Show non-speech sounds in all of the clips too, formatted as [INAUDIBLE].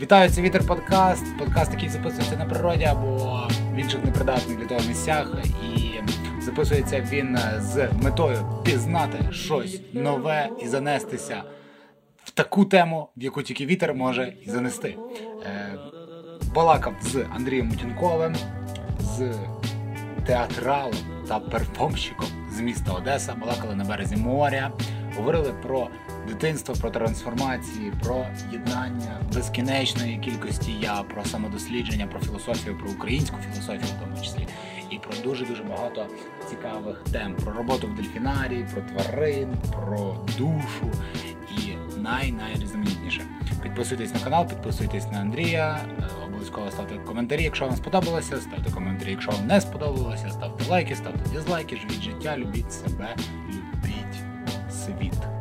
Вітаю, це Вітер Подкаст. Подкаст, який записується на природі або в інших непридатних для того місцях. І записується він з метою пізнати щось нове і занестися в таку тему, в яку тільки вітер може і занести. Е, балакав з Андрієм Мутінковим, з театралом та перформщиком з міста Одеса, балакали на березі моря, говорили про дитинство, про трансформації, про єднання безкінечної кількості я, про самодослідження, про філософію, про українську філософію, в тому числі, і про дуже дуже багато цікавих тем: про роботу в дельфінарії, про тварин, про душу і най-найрізноманітніше. Підписуйтесь на канал, підписуйтесь на Андрія. е, Обов'язково ставте коментарі, якщо вам сподобалося, ставте коментарі, якщо вам не сподобалося, ставте лайки, ставте дізлайки, живіть життя, любіть себе, любіть світ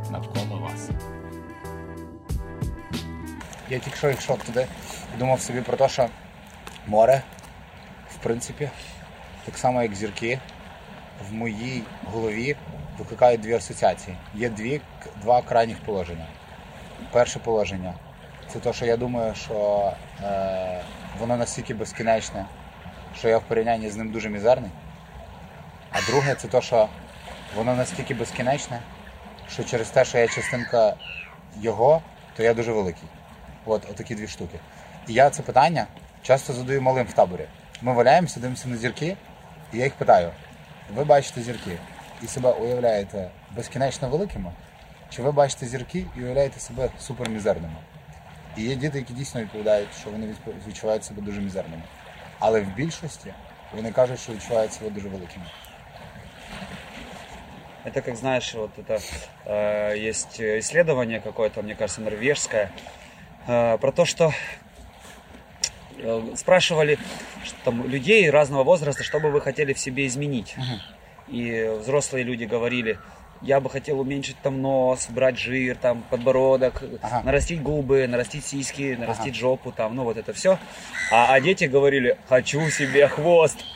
Я тільки що йшов туди і думав собі про те, що море, в принципі, так само як зірки, в моїй голові викликають дві асоціації. Є дві, два крайніх положення. Перше положення це те, що я думаю, що е, воно настільки безкінечне, що я в порівнянні з ним дуже мізерний. А друге, це те, що воно настільки безкінечне, що через те, що я частинка його, то я дуже великий. От, отакі дві штуки. І я це питання часто задаю малим в таборі. Ми валяємося, дивимося на зірки, і я їх питаю: ви бачите зірки і себе уявляєте безкінечно великими? Чи ви бачите зірки і уявляєте себе супермізерними? І є діти, які дійсно відповідають, що вони відпо- відчувають себе дуже мізерними. Але в більшості вони кажуть, що відчувають себе дуже великими. Это, как знаешь, вот это э, есть исследование какое-то, мне кажется, норвежское, э, про то, что э, спрашивали что там, людей разного возраста, что бы вы хотели в себе изменить. И взрослые люди говорили, я бы хотел уменьшить там нос, брать жир, там подбородок, Ага. нарастить губы, нарастить сиськи, нарастить жопу, там, ну вот это все. А, а дети говорили, хочу себе хвост, [LAUGHS]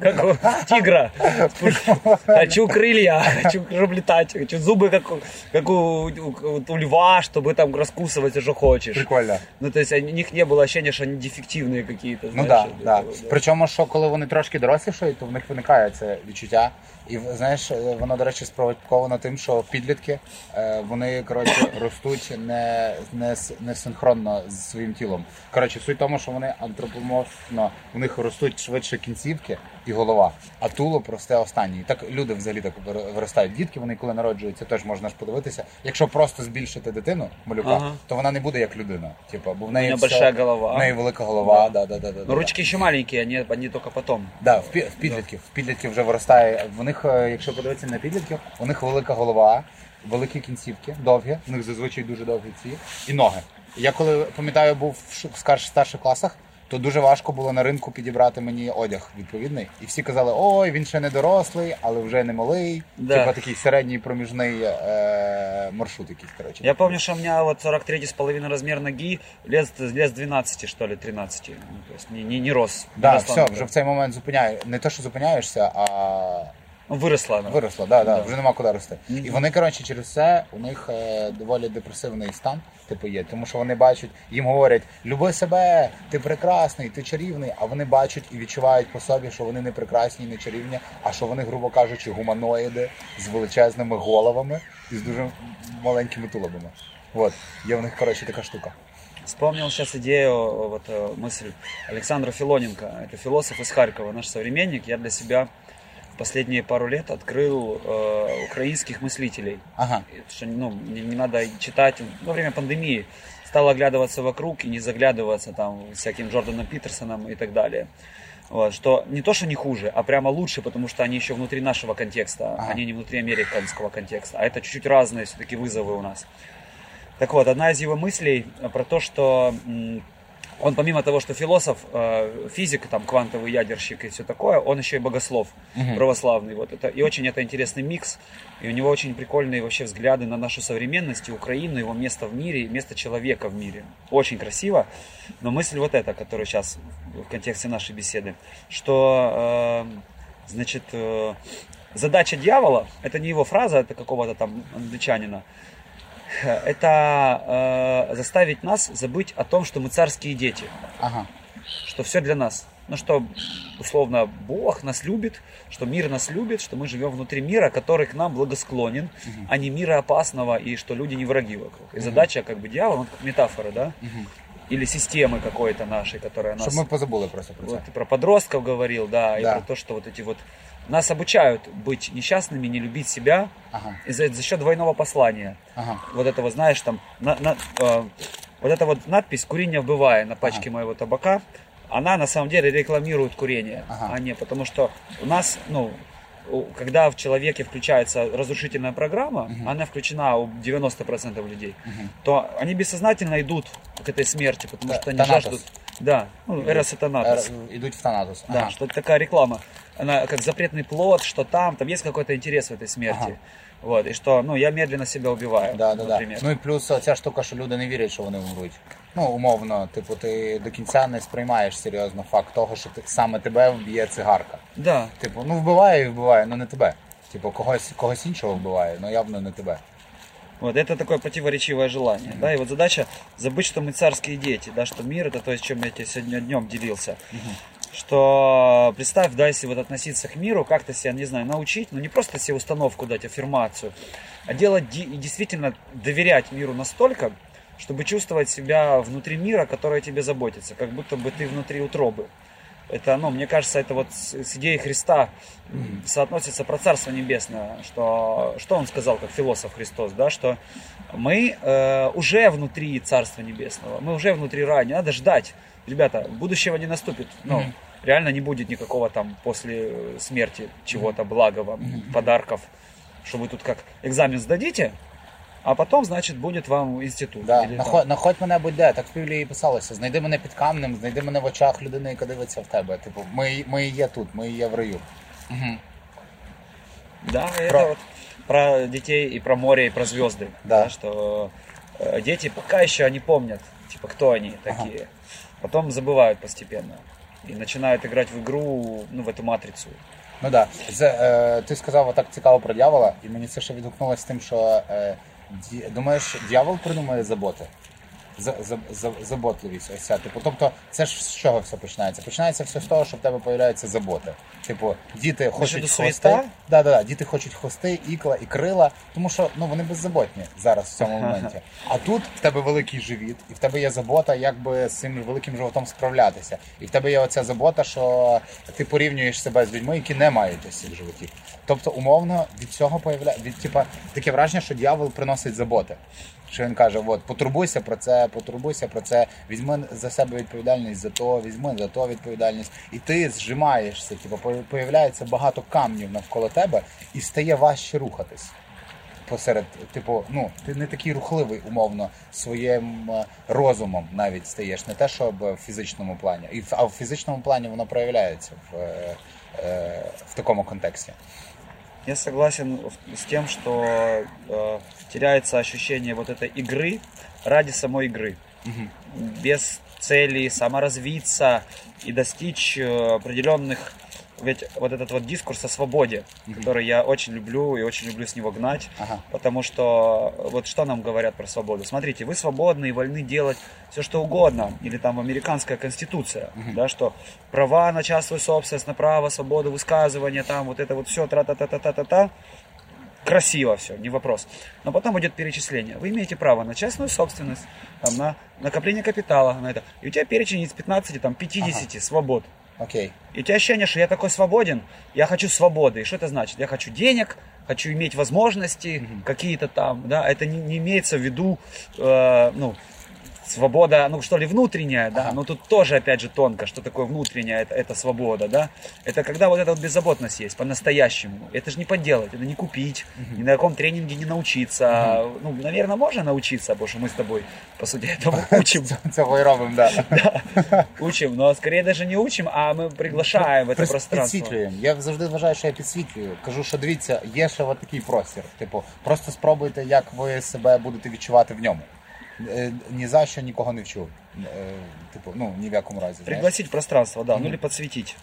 как у тигра, [LAUGHS] хочу крылья, хочу чтобы летать, хочу зубы, как, у- как у, у- у льва, чтобы там раскусывать, что хочешь. Прикольно. Ну, то есть у них не было ощущения, что они дефективные какие-то. Ну знаешь, так, вот да, это вот, да. Причому, що коли вони трошки дорослішають, то в них виникає це відчуття. І знаєш, е, воно, до речі, спровоковано тим, що підлітки е, вони коротше ростуть не, не, не синхронно з своїм тілом. Коротше, суть в тому, що вони антропоморфно, у них ростуть швидше кінцівки і голова, а туло просте останнє. І так люди взагалі так виростають. Дітки, вони коли народжуються, теж можна ж подивитися. Якщо просто збільшити дитину, малюка, Ага. то вона не буде як людина. Типу, бо в неї все- большая голова. в неї велика голова. Да. Да, да, да, Но ручки еще маленькие, они, они только потом. Да, в, в підлітків. В підлітків вже виростає. В них, е, якщо подивитися на підлітків, у них велика голова, великі кінцівки, довгі, у них зазвичай дуже довгі ці, і ноги. Я коли пам'ятаю, був в старших класах, то дуже важко було на ринку підібрати мені одяг відповідний. І всі казали, ой, він ще не дорослий, але вже не малий. Да. Типа такий середній проміжний е- маршрут якийсь, коротше. Я помню, что у меня вот 43,5 размер ноги, лет, лет 12, что ли, 13. Ну, то есть не, не, не рос. Да, росла все, вже в цей момент зупиняє. Не те, що зупиняєшся, а Ну, выросла она. Виросла, да, да, Да. вже нема куди рости. І вони, коротше, через це у них е, доволі депресивний стан, типу, є, тому що вони бачать, їм говорять, люби себе, ти прекрасний, ти чарівний, а вони бачать і відчувають по собі, що вони не прекрасні, і не чарівні, а що вони, грубо кажучи, гуманоїди з величезними головами і з дуже маленькими тулубами. От, є в них, коротше, така штука. Вспомнил сейчас идею, вот э, мысль Александра Филоненко. Это философ из Харькова, наш современник. Я для себя в последние пару лет открыл э, украинских мыслителей. Ага. Что, ну, не, не надо читать. Во время пандемии стал оглядываться вокруг и не заглядываться там всяким Джорданом Питерсоном и так далее. Вот, что не то, что не хуже, а прямо лучше, потому что они еще внутри нашего контекста, Ага. они не внутри американского контекста. А это чуть-чуть разные все-таки вызовы у нас. Так вот, одна из его мыслей э, про то, что он помимо того, что философ, э, физик, там, квантовый ядерщик и все такое, он еще и богослов православный. Вот это, и очень это интересный микс. И у него очень прикольные вообще взгляды на нашу современность, и Украину, его место в мире, место человека в мире. Очень красиво. Но мысль вот эта, которая сейчас в контексте нашей беседы, что, э, значит, э, задача дьявола, это не его фраза, это какого-то там англичанина, [LAUGHS] это э, заставить нас забыть о том, что мы царские дети, Ага. что все для нас. Ну что, условно, Бог нас любит, что мир нас любит, что мы живем внутри мира, который к нам благосклонен, а не мира опасного, и что люди не враги вокруг. И задача как бы дьявола, ну, как метафора, да? Или системы какой-то нашей, которая нас... Щоб ми позабули просто про це. Вот ты про подростков говорил, да, и Да. про то, что вот эти вот нас обучают быть несчастными, не любить себя Ага. и за, за счет двойного послания. Ага. Вот этого, знаешь, там, на- на- э, вот эта вот надпись «Курение вбывая» на пачке моего табака, она на самом деле рекламирует курение, Ага. а не потому что у нас, ну, когда в человеке включается разрушительная программа, она включена у 90% людей, то они бессознательно идут к этой смерти, потому Да, что они Танатос. жаждут... Да, ну, Эрос и Танатос. Е, Ідуть в Танатус. Да, Ага. что это такая реклама. Она как запретный плод, что там, там есть какой-то интерес в этой смерти. Ага. Вот, и что, ну, я медленно себя убиваю, Да, да, да. например. Ну і плюс ця штука, що люди не вірять, що вони вмруть. Ну, умовно, типу, ти до кінця не сприймаєш серйозно факт того, що ти, саме тебе вб'є цигарка. Да, Типу, ну вбиває і вбиває, ну не тебе. Типу, когось, когось іншого вбиває, ну явно не тебе. вот это такое противоречивое желание, да, и вот задача забыть, что мы царские дети, да, что мир это то, с чем я тебе сегодня днем делился, что представь, да, если вот относиться к миру, как-то себя, не знаю, научить, ну не просто себе установку дать, аффирмацию, а делать и действительно доверять миру настолько, чтобы чувствовать себя внутри мира, который тебе заботится, как будто бы ты внутри утробы. Это, ну, мне кажется, это вот с, с идеей Христа соотносится про Царство Небесное, что, что он сказал, как философ Христос, да, что мы э, уже внутри Царства Небесного, мы уже внутри рая, не надо ждать. Ребята, будущего не наступит, ну, реально не будет никакого там после э, смерти чего-то благого, подарков, что вы тут как экзамен сдадите, а потом, значит, будет вам институт. Да. Или там- Находь, находь мене будь-де, так в Біблії писалося. Знайди мене під камнем, знайди мене в очах людини, яка дивиться в тебе. Типу, ми, ми і є тут, ми і є в раю. Да, это Про- вот про детей и про море, и про звезды. Да. что э, дети пока еще они помнят, типа, кто они такие. Потом забывают постепенно. И начинают играть в игру, ну, в эту матрицу. Ну так. Да. З- Е, ти сказав так цікаво про дьявола, і мені це ще відгукнулося з тим, що е, Ді- думаєш, дьявол придумує заботи. За, за, за, заботливість, ось ця. Типу, тобто, це ж з чого все починається? Починається все з того, що в тебе появляються заботи. Типу, діти хочуть до хвости. Да, да, да, діти хочуть хвости, ікла і крила, тому що ну вони беззаботні зараз в цьому моменті. А тут в тебе великий живіт, і в тебе є забота, як би з цим великим животом справлятися. І в тебе є оця забота, що ти порівнюєш себе з людьми, які не мають ось цих животів. Тобто, умовно, від цього появляє від типа таке враження, що дьявол приносить заботи. Що він каже: от потурбуйся про це, потурбуйся про це, візьми за себе відповідальність за то, візьми за то відповідальність, і ти зжимаєшся. Типу, появляється багато камнів навколо тебе, і стає важче рухатись. Посеред, типу, ну ти не такий рухливий, умовно, своїм е, розумом навіть стаєш, не те, що в фізичному плані, і а в фізичному плані воно проявляється в, е, е, в такому контексті. Я согласен с тем, что э, теряется ощущение вот этой игры ради самой игры. Без цели саморазвиться и достичь э, определенных... Ведь вот этот вот дискурс о свободе, который я очень люблю и очень люблю с него гнать, Ага. потому что вот что нам говорят про свободу? Смотрите, вы свободны и вольны делать все, что угодно. Или там американская конституция, да, что права на частную собственность, на право, свободу высказывания, там вот это вот все, тра-та-та-та-та-та-та. Красиво все, не вопрос. Но потом идет перечисление. Вы имеете право на частную собственность, там, на накопление капитала, на это. И у тебя перечень из 15, там, 50 свобод. Окей. И у тебя ощущение, что я такой свободен, я хочу свободы. И что это значит? Я хочу денег, хочу иметь возможности какие-то там, да, это не, не имеется в виду, э, ну, свобода, ну что ли, внутренняя, да, но тут тоже, опять же, тонко, что такое внутренняя, это, это свобода, да, это когда вот эта вот беззаботность есть, по-настоящему, это же не поделать, это не купить, ни на каком тренинге не научиться, ну, наверное, можно научиться, потому что мы с тобой, по сути, этому [LAUGHS] учим, Цього і робимо, [LAUGHS] да. учим, но скорее даже не учим, а мы приглашаем в это Прис- пространство. Підсвітлюємо. Я завжди вважаю, що я підсвітлюю. Кажу, що дивіться, є ще от такий простір. Типу, просто спробуйте, як ви себе будете відчувати в ньому. Е, Ні за що нікого не вчу. Е, Типу, ну ні в якому разі. знаєш. Пригласить в пространство, да, ну или подсветить.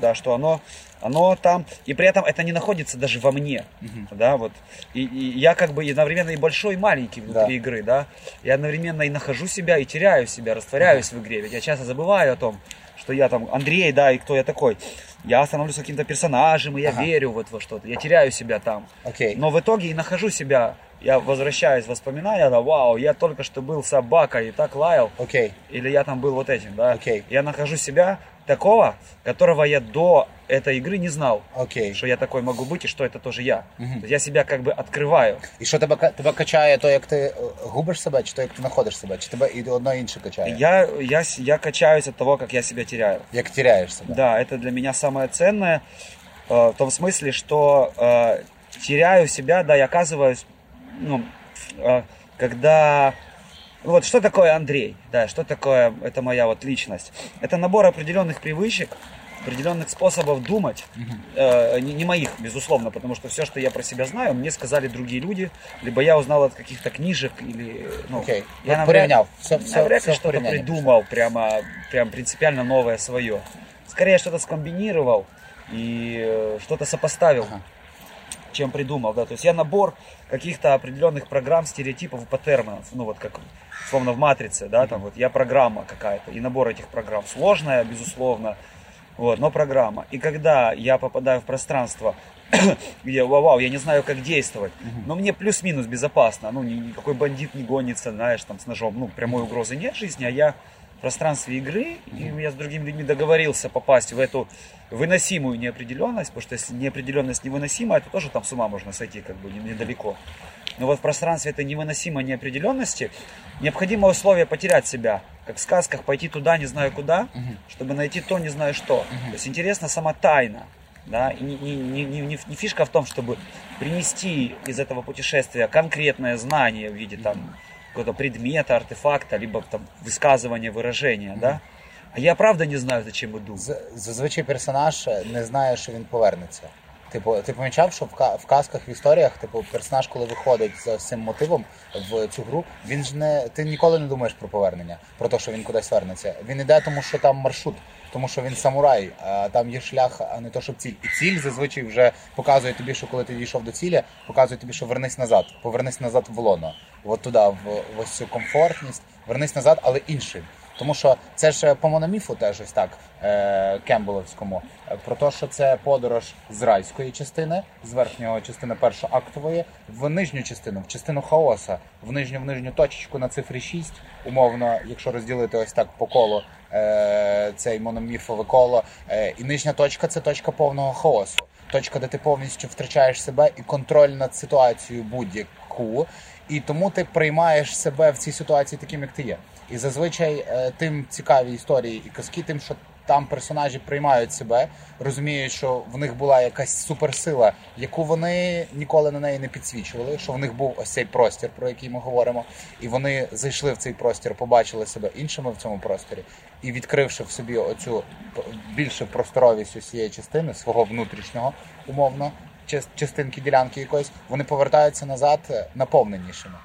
Да, что оно, оно там, и при этом это не находится даже во мне, да, вот. И, и я как бы одновременно и большой, и маленький внутри Да. игры, да. Я одновременно и нахожу себя, и теряю себя, растворяюсь в игре. Ведь я часто забываю о том, что я там Андрей, да, и кто я такой. Я становлюсь каким-то персонажем, и я Ага. верю вот во что-то. Я теряю себя там. Окей. Но в итоге и нахожу себя. Я возвращаюсь в воспоминания, да, вау, я только что был собакой и так лаял. Окей. Или я там был вот этим, да. Окей. Я нахожу себя такого, которого я до этой игры не знал. Окей. Що я такой могу быть, и что это тоже я. То есть Я себя как бы открываю. І що тебе, ка- тебе качає, то як ти е, губиш себе, чи то як ти знаходиш себе, чи тебе і одно і інше качає? Я, я, с- я качаюсь от того, как я себя теряю. Як теряєш себе. Да, это для меня самое ценное. э, В том смысле, что э, теряю себя, да, и оказываюсь, ну, э, когда... ну Вот что такое Андрей, да, что такое, это моя вот личность. Это набор определенных привычек, определенных способов думать, э, не, не моих, безусловно, потому что все, что я про себя знаю, мне сказали другие люди, либо я узнал от каких-то книжек, или, ну, Окей. я Ну, навряд- порівняв. Все, все, навряд все ли в что-то порівнянні. придумал, прямо, прям принципиально новое свое. Скорее что-то скомбинировал и э, что-то сопоставил, Ага. чем придумал. Да? То есть я набор каких-то определенных программ, стереотипов и паттернов, ну вот как словно в матрице, да, там вот я программа какая-то, и набор этих программ сложная, безусловно, вот, но программа. И когда я попадаю в пространство, [COUGHS] где, вау, вау, я не знаю, как действовать, но мне плюс-минус безопасно, ну, ни- никакой бандит не гонится, знаешь, там, с ножом, ну, прямой угрозы нет в жизни, а я пространстве игры, и я с другими людьми договорился попасть в эту выносимую неопределенность, потому что если неопределенность невыносима, это тоже там с ума можно сойти, как бы, не- недалеко. Но вот в пространстве этой невыносимой неопределенности необходимо условие потерять себя, как в сказках пойти туда, не знаю куда, чтобы найти то, не знаю что. То есть интересна сама тайна. Да? И не- не- не- не- не фишка в том, чтобы принести из этого путешествия конкретное знание в виде там какого-то предмета, артефакта, либо там высказывания, выражения, да? А я правда не знаю, зачем иду. З- Зазвичай персонаж не знає, що він повернеться. Типу, ти помічав, що в, ка- в казках, в історіях, типу, персонаж, коли виходить за цим мотивом в цю гру, він ж не ти ніколи не думаєш про повернення, про те, що він кудись вернеться. Він іде, тому що там маршрут, тому що він самурай, а там є шлях, а не то, щоб ціль. І ціль зазвичай вже показує тобі, що коли ти дійшов до цілі, показує тобі, що вернись назад, повернись назад в лоно, от туди, в, в ось цю комфортність, вернись назад, але іншим. Тому що це ж по мономіфу теж ось так е, кембеловському. е, Про те, що це подорож з райської частини, з верхнього частини першоактової, в нижню частину, в частину хаоса, в нижню в нижню точечку на цифрі 6, умовно, якщо розділити ось так по колу е, цей мономіфове коло. Е, і нижня точка це точка повного хаосу. Точка, де ти повністю втрачаєш себе і контроль над ситуацією будь-яку. І тому ти приймаєш себе в цій ситуації таким, як ти є. І зазвичай е, тим цікаві історії і казки, тим, що там персонажі приймають себе, розуміють, що в них була якась суперсила, яку вони ніколи на неї не підсвічували, що в них був ось цей простір, про який ми говоримо, і вони зайшли в цей простір, побачили себе іншими в цьому просторі, і відкривши в собі оцю більше просторовість усієї частини свого внутрішнього умовно частинки ділянки якоїсь, вони повертаються назад е, наповненішими.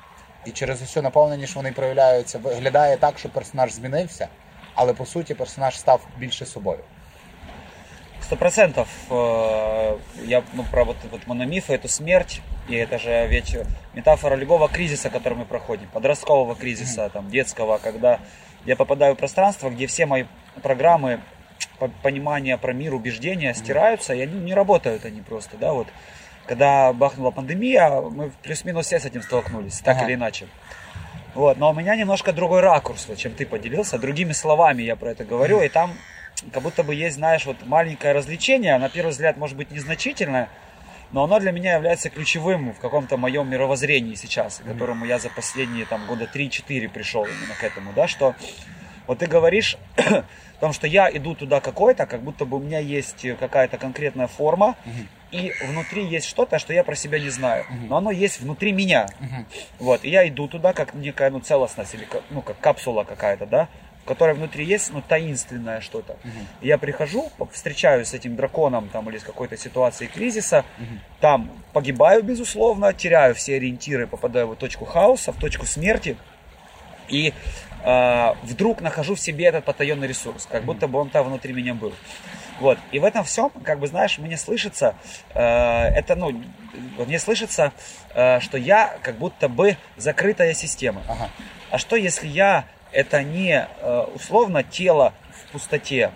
І через усю наповненість вони проявляються. Виглядає так, що персонаж змінився, але по суті персонаж став більше собою. Сто процентов. Я ну, про вот, вот мономифы, эту смерть, и это же ведь метафора любого кризиса, который мы проходим, подросткового кризиса, там, детского, когда я попадаю в пространство, где все мои программы по- понимания про мир, убеждения стираются, и они не работают они просто, да, вот. Когда бахнула пандемия, мы плюс-минус все с этим столкнулись, так Ага. или иначе. Вот, но у меня немножко другой ракурс, чем ты поделился. Другими словами я про это говорю, и там как будто бы есть, знаешь, вот маленькое развлечение, на первый взгляд может быть незначительное, но оно для меня является ключевым в каком-то моем мировоззрении сейчас, к которому я за последние там года 3-4 пришел именно к этому, да, что вот ты говоришь о том, что я иду туда какой-то, как будто бы у меня есть какая-то конкретная форма, и внутри есть что-то, что я про себя не знаю, но оно есть внутри меня. Вот, и я иду туда как некая ну, целостность или ну, как капсула какая-то, да, в которой внутри есть ну, таинственное что-то. И я прихожу, встречаюсь с этим драконом там, или с какой-то ситуацией кризиса, там погибаю, безусловно, теряю все ориентиры, попадаю в точку хаоса, в точку смерти, и э, вдруг нахожу в себе этот потаенный ресурс, как будто бы он там внутри меня был. Вот. И в этом всем, как бы, знаешь, мне слышится, э, это, ну, мне слышится, э, что я как будто бы закрытая система. Ага. А что если я это не э, условно тело в пустоте,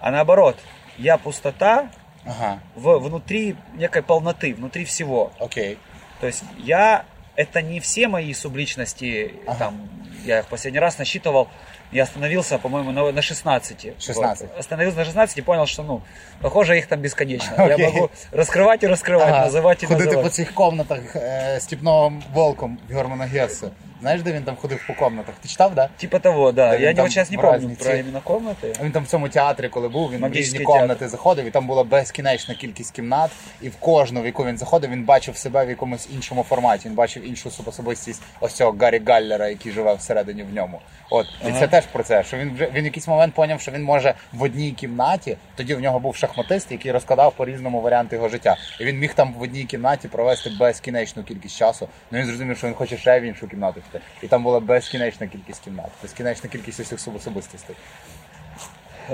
а наоборот, я пустота Ага. в, внутри некой полноты, внутри всего. Окей. То есть я это не все мои субличности, Ага. там, я их последний раз насчитывал, я остановился, по-моему, на, на 16. 16. Вот. Остановился на 16 и понял, что, ну, похоже, их там бесконечно. Я Окей. могу раскрывать и раскрывать, Ага. называть и Ходити по называть. цих комнатах е, степного волком Германа Гессе. Знаєш, де він там ходив по комнатах? Ти читав, да? Типа того, да. Я вот сейчас не разні про именно комнаты. Він там в цьому театрі, коли був, він в різні театр. комнати заходив, і там була безкінечна кількість кімнат, і в кожну, в яку він заходив, він бачив себе в якомусь іншому форматі. Він бачив іншу особистість ось цього Гаррі Галлера, який живе всередині в ньому. От і це теж про це, що він вже він в якийсь момент поняв, що він може в одній кімнаті. Тоді в нього був шахматист, який розкладав по різному варіанти його життя. І він міг там в одній кімнаті провести безкінечну кількість часу. Ну він зрозумів, що він хоче ще в іншу кімнату піти. І там була безкінечна кількість кімнат, безкінечна кількість усіх особистостей.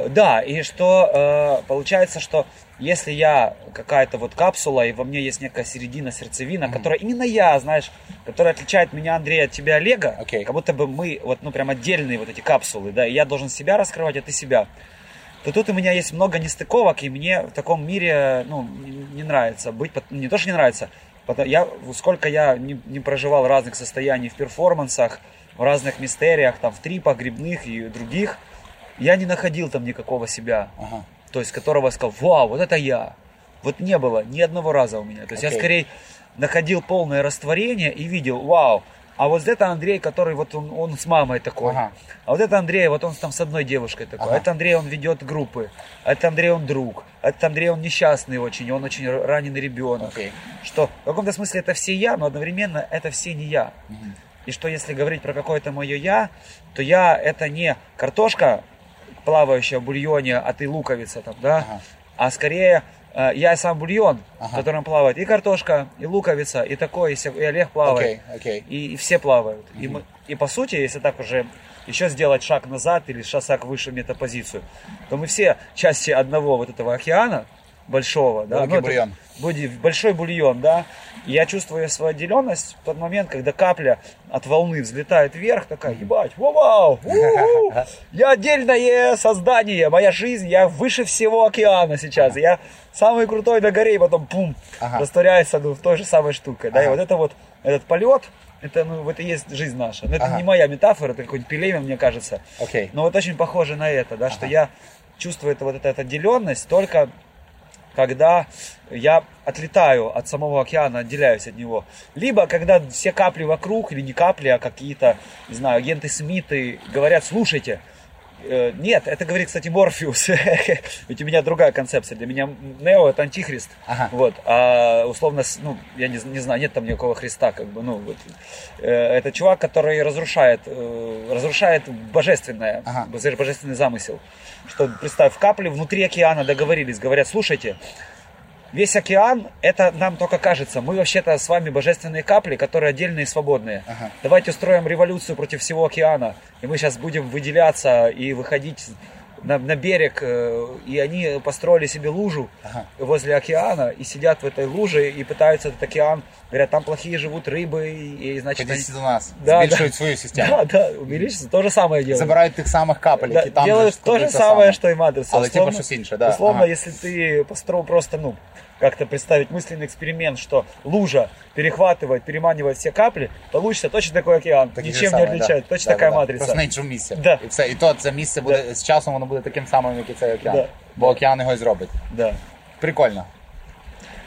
Да, и что э, получается, что если я какая-то вот капсула, и во мне есть некая середина, сердцевина, которая именно я, знаешь, которая отличает меня, Андрей, от тебя, Олега, Окей. как будто бы мы вот, ну, прям отдельные вот эти капсулы, да, и я должен себя раскрывать, а ты себя, то тут у меня есть много нестыковок, и мне в таком мире, ну, не, не нравится быть, пот- не то, что не нравится, пото- я, сколько я не, не проживал разных состояний в перформансах, в разных мистериях, там, в трипах, грибных и других, я не находил там никакого себя, Ага. то есть которого я сказал, вау, вот это я. Вот не было ни одного раза у меня. То есть я Окей. скорее находил полное растворение и видел, вау, а вот это Андрей, который вот он, он с мамой такой. Ага. А вот это Андрей, вот он там с одной девушкой такой. Ага. Это Андрей, он ведет группы. Это Андрей, он друг. Это Андрей, он несчастный очень, он очень раненый ребенок. Окей. Что в каком-то смысле это все я, но одновременно это все не я. И что если говорить про какое-то мое я, то я это не картошка, плавающая в бульоне, а ты луковица там, да? Ага. А скорее я сам бульон, Ага. в котором плавает и картошка, и луковица, и такой, и, Олег плавает. Окей, окей. И, и все плавают. И, мы- и по сути, если так уже еще сделать шаг назад или шаг выше метапозицию, то мы все части одного вот этого океана большого, да, это бульон. будет большой бульон, да. И я чувствую свою отделенность в тот момент, когда капля от волны взлетает вверх, такая, ебать, вау, вау, [LAUGHS] я отдельное создание, моя жизнь, я выше всего океана сейчас, я самый крутой на горе, и потом, пум, Ага. растворяется ну, в той же самой штукой, да, и Ага. вот это вот, этот полет, это, ну, вот и есть жизнь наша. Но это Ага. не моя метафора, это какой-нибудь Пелевин, мне кажется. Окей. Но вот очень похоже на это, да, что я чувствую это, вот эта отделенность только когда я отлетаю от самого океана, отделяюсь от него. Либо когда все капли вокруг, или не капли, а какие-то, не знаю, агенты Смиты говорят, слушайте, нет, это говорит, кстати, Морфеус. [LAUGHS] Ведь у меня другая концепция. Для меня Нео это антихрист. Ага. Вот. А условно, ну, я не, не знаю, нет там никакого Христа, как бы, ну, вот. Э, Это чувак, который разрушает, э, разрушает божественное, Ага. боже- божественный замысел. Что, представь, капли внутри океана договорились, говорят, слушайте, Весь океан, это нам только кажется. Мы вообще-то с вами божественные капли, которые отдельные и свободные. Ага. Давайте устроим революцию против всего океана. И мы сейчас будем выделяться и выходить на, на берег. э, И они построили себе лужу Ага. возле океана и сидят в этой луже и пытаются этот океан. Говорят, там плохие живут рыбы. И, значит, они... Ходіть до нас, Да, збільшують да. свою систему. [LAUGHS] Да, да, увеличится. То же самое делают. Забирають тих самих капель, Да, які там делают же то же те самое, саме. что и матрица. Але типу Условно- щось інше, да. Условно, Ага. если ты построил просто, ну, как-то представить мысленный эксперимент, что лужа перехватывает, переманивает все капли, получится точно такой океан, Такі ж ничем самі, не отличает, да. точно Да, такая да, да. матрица. Просто на іншому місці. Да. І, все. і то це місце буде з часом воно буде таким самим, як і цей океан. Да. Бо океан його і зробить. Да. Прикольно.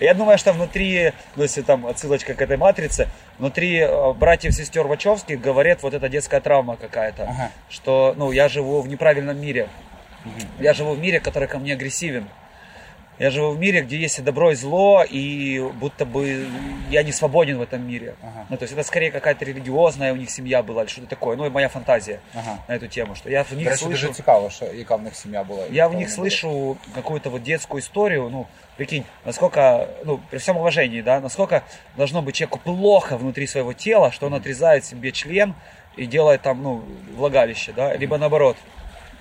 Я думаю, что внутри, ну, если там отсылочка к этой матрице, внутри э, братьев сестер Вачовских говорит вот эта детская травма какая-то, Ага. что, ну, я живу в неправильном мире. Я живу в мире, который ко мне агрессивен. Я живу в мире, где есть и добро, и зло, и будто бы я не свободен в этом мире. Ага. Ну, то есть это скорее какая-то религиозная у них семья была, или что-то такое. Ну, и моя фантазия Ага. на эту тему, что я в До них речі, слышу... дуже цікаво, що яка в них сім'я була. Я в Яка них вони були. слышу какую-то вот детскую историю, ну, прикинь, насколько, ну, при всем уважении, да, насколько должно быть человеку плохо внутри своего тела, что он отрезает себе член и делает там, ну, влагалище, да, либо наоборот,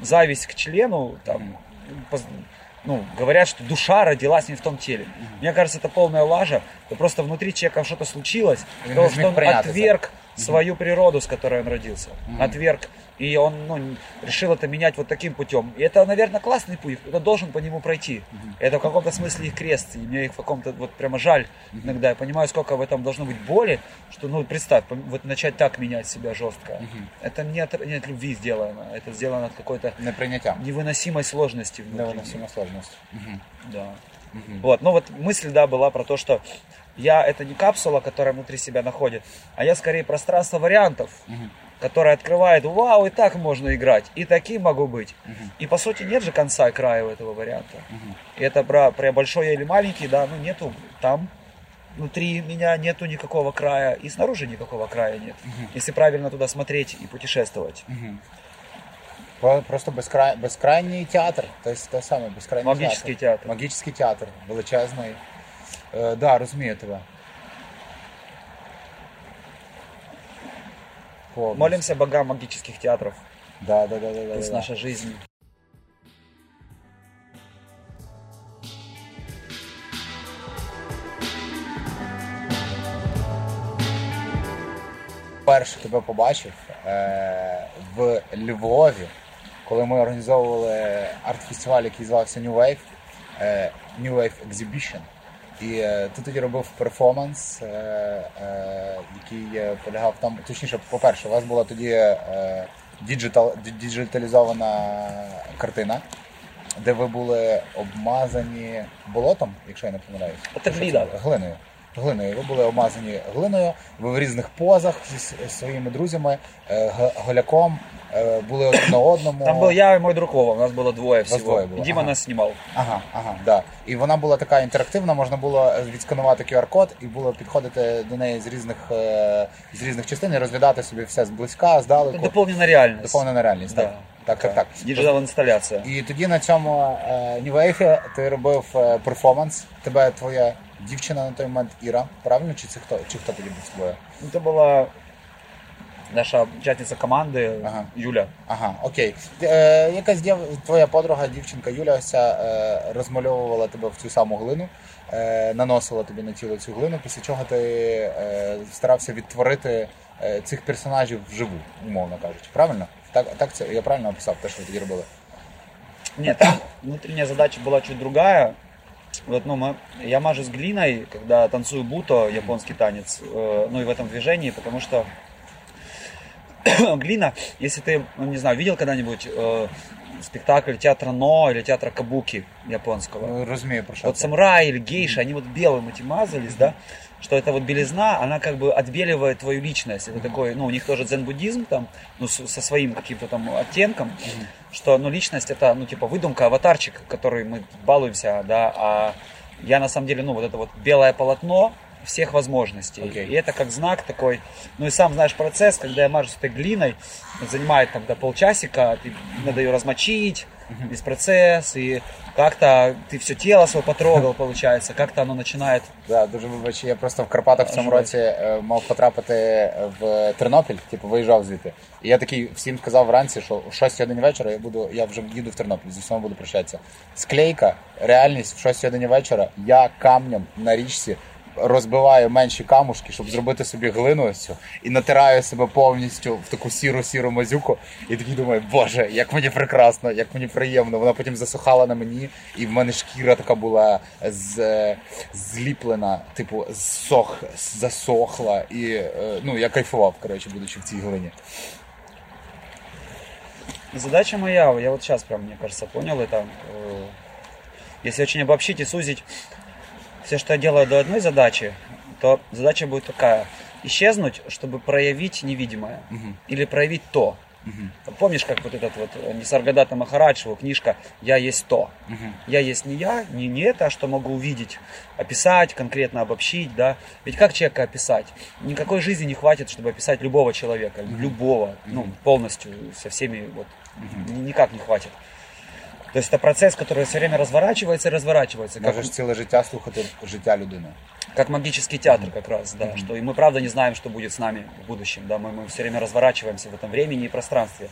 зависть к члену, там, поз- ну, говорят, что душа родилась не в том теле. Мне кажется, это полная лажа. Это просто внутри человека что-то случилось, потому не что он отверг свою природу, с которой он родился. Отверг. И он ну, решил это менять вот таким путем. И это, наверное, классный путь. Кто должен по нему пройти. Это в каком-то смысле их крест. И мне их в каком-то вот прямо жаль иногда. Я понимаю, сколько в этом должно быть боли, что, ну, представь, вот начать так менять себя жестко. Это не от, не от любви сделано. Это сделано от какой-то невыносимой сложности внутренней. Невиносима сложність. Мгм. Да. Вот, ну вот мысль, да, была про то, что я это не капсула, которая внутри себя находит, а я скорее пространство вариантов, которое открывает, вау, и так можно играть, и таким могу быть. И по сути нет же конца и края у этого варианта. И это про, про большой я или маленький, да, ну нету там внутри меня нету никакого края, и снаружи никакого края нет. Если правильно туда смотреть и путешествовать. Про- Просто безкрай... безкрайній театр. Тобто те саме безкрайній Магічний театр. Магічний театр, величезний. Е, да, розумію тебе. Повністю. Молимся богам магических театров. Да, да, да, да, да, Пусть да. наша жизнь Перше тебе побачив е, в Львові, коли ми організовували арт-фестиваль, який звався New Wave, е, New Wave Exhibition. І е, ти тоді робив перформанс, е, е, який е, полягав там. точніше, по-перше, у вас була тоді е, діджитал, діджиталізована картина, де ви були обмазані болотом, якщо я не помиляюсь. Це. Глиною Глиною. Ви були обмазані глиною, ви в різних позах зі с- своїми друзями, е, г- голяком, е, були один на одному. Там был я и мой друг Вова, у нас было двое всего. двое было, И Дима ага. нас снимал. Ага, ага, да. І вона була така інтерактивна, можна було відсканувати QR-код і було підходити до неї з різних, е, з різних частин і розглядати собі все зблизька, здалеку. Дополнена реальность. Доповнена реальність, Да. так. Так, так, так. Диджитал инсталляция. І тоді на цьому е, New Wave ти робив е, перформанс. Тебе твоя дівчина на той момент Іра, правильно? Чи це хто? Чи хто тоді був з тобою? Это была наша участница команды Ага. Юля. Ага, окей. Ти, Е, якась дів... твоя подруга, дівчинка Юля, ось ця, е, розмальовувала тебе в цю саму глину, е, наносила тобі на тіло цю глину, після чого ти е, старався відтворити е, цих персонажів вживу, умовно кажучи. Правильно? Так, так це я правильно описав те, що ви тоді робили? Нет, там внутренняя задача была чуть другая. Вот, ну, я мажусь глиной, когда танцую буто, японский танец, э, ну и в этом движении, потому что [CLEARS THROAT] глина, если ты, ну, не знаю, видел когда-нибудь э, спектакль театра Но или театра Кабуки японского? Ну, розумію, про Вот самураи или гейши, они вот белым этим мазались, да, что эта вот белизна, она как бы отбеливает твою личность. Это такой, ну, у них тоже дзен-буддизм там, ну, с- со своим каким-то там оттенком, что, ну, личность это, ну, типа выдумка, аватарчик, который мы балуемся, да, а я на самом деле, ну, вот это вот белое полотно всех возможностей. Окей. И это как знак такой, ну и сам знаешь процесс, когда я мажусь этой глиной, занимает там до полчасика, ты, надо ее размочить, весь процесс, и как-то ты все тело свое потрогал, получается, как-то оно начинает Да, дуже вибач, я просто в Карпатах в цьому році е, мав потрапити в Тернопіль, типу виїжджав звідти. І я такий всім сказав вранці, що о 6 годині вечора я буду, я вже їду в Тернопіль, зі всіма буду прощатися. Склейка, реальність в 6 годині вечора, я камнем на річці розбиваю менші камушки, щоб зробити собі глину цю, і натираю себе повністю в таку сіру-сіру мазюку. І такий думаю, боже, як мені прекрасно, як мені приємно. Вона потім засухала на мені, і в мене шкіра така була з, е, зліплена, типу, зсох, засохла. І е, ну, я кайфував, коротше, будучи в цій глині. Задача моя, я вот сейчас прям, мне кажется, понял это. э, Если очень обобщить и сузить все, что я делаю до одной задачи, то задача будет такая. Исчезнуть, чтобы проявить невидимое. Или проявить то. Помнишь, как вот этот вот э, Нисаргадата Махарадж, его книжка «Я есть то». Я есть не я, не, не это, а что могу увидеть, описать, конкретно обобщить, да. Ведь как человека описать? Никакой жизни не хватит, чтобы описать любого человека, любого, ну, полностью, со всеми, вот, ни- никак не хватит. То есть это процесс, который все время разворачивается и разворачивается, как, Можеш ціле життя слухати життя людини. как магический театр как раз, да, что и мы правда не знаем, что будет с нами в будущем, да, мы, мы все время разворачиваемся в этом времени и пространстве.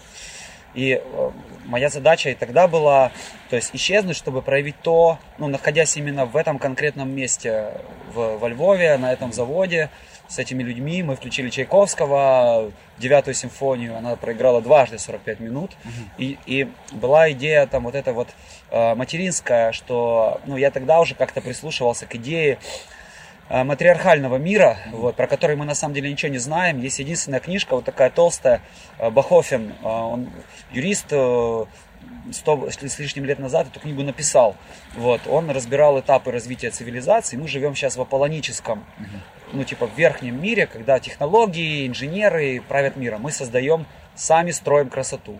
И э, моя задача и тогда была, то есть исчезнуть, чтобы проявить то, ну, находясь именно в этом конкретном месте в, во Львове, на этом заводе, с этими людьми. Мы включили Чайковского, девятую симфонию, она проиграла дважды 45 минут. И, и была идея там вот эта вот э, материнская, что, ну, я тогда уже как-то прислушивался к идее матриархального мира, вот, про который мы на самом деле ничего не знаем. Есть единственная книжка, вот такая толстая, э, Бахофен, э, он юрист, э, сто с лишним лет назад эту книгу написал. Вот, он разбирал этапы развития цивилизации. Мы живем сейчас в аполлоническом, ну типа в верхнем мире, когда технологии, инженеры правят миром. Мы создаем, сами строим красоту.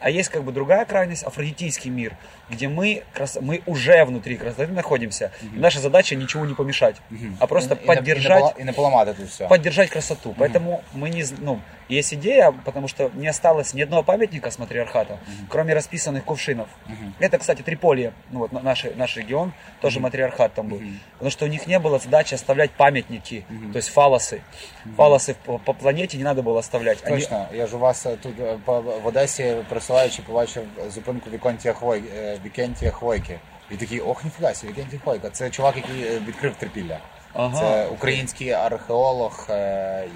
А есть как бы другая крайность, афродитийский мир, где мы, крас... мы уже внутри красоты находимся. И наша задача ничего не помешать, а просто І не- поддержать І не, пола- і не поламати тут все. поддержать красоту. Поэтому мы не, з- ну, есть идея, потому что не осталось ни одного памятника с матриархата, кроме расписанных кувшинов. Это, кстати, Триполье, ну вот на- наш, наш регион, тоже матриархат там был. Потому что у них не было задачи оставлять памятники, то есть фалосы. Фалосы по, по планете не надо было оставлять. Они- Точно, я ж у вас е, тут е, по- в Одесі просуваючи, побачив зупинку Віконтія Хвой, е, Вікентія Хвойки. І такий, ох, ніфіга сі, Вікентій Хвойка. Це чувак, який е, відкрив трипілля. Ага. Це український археолог е,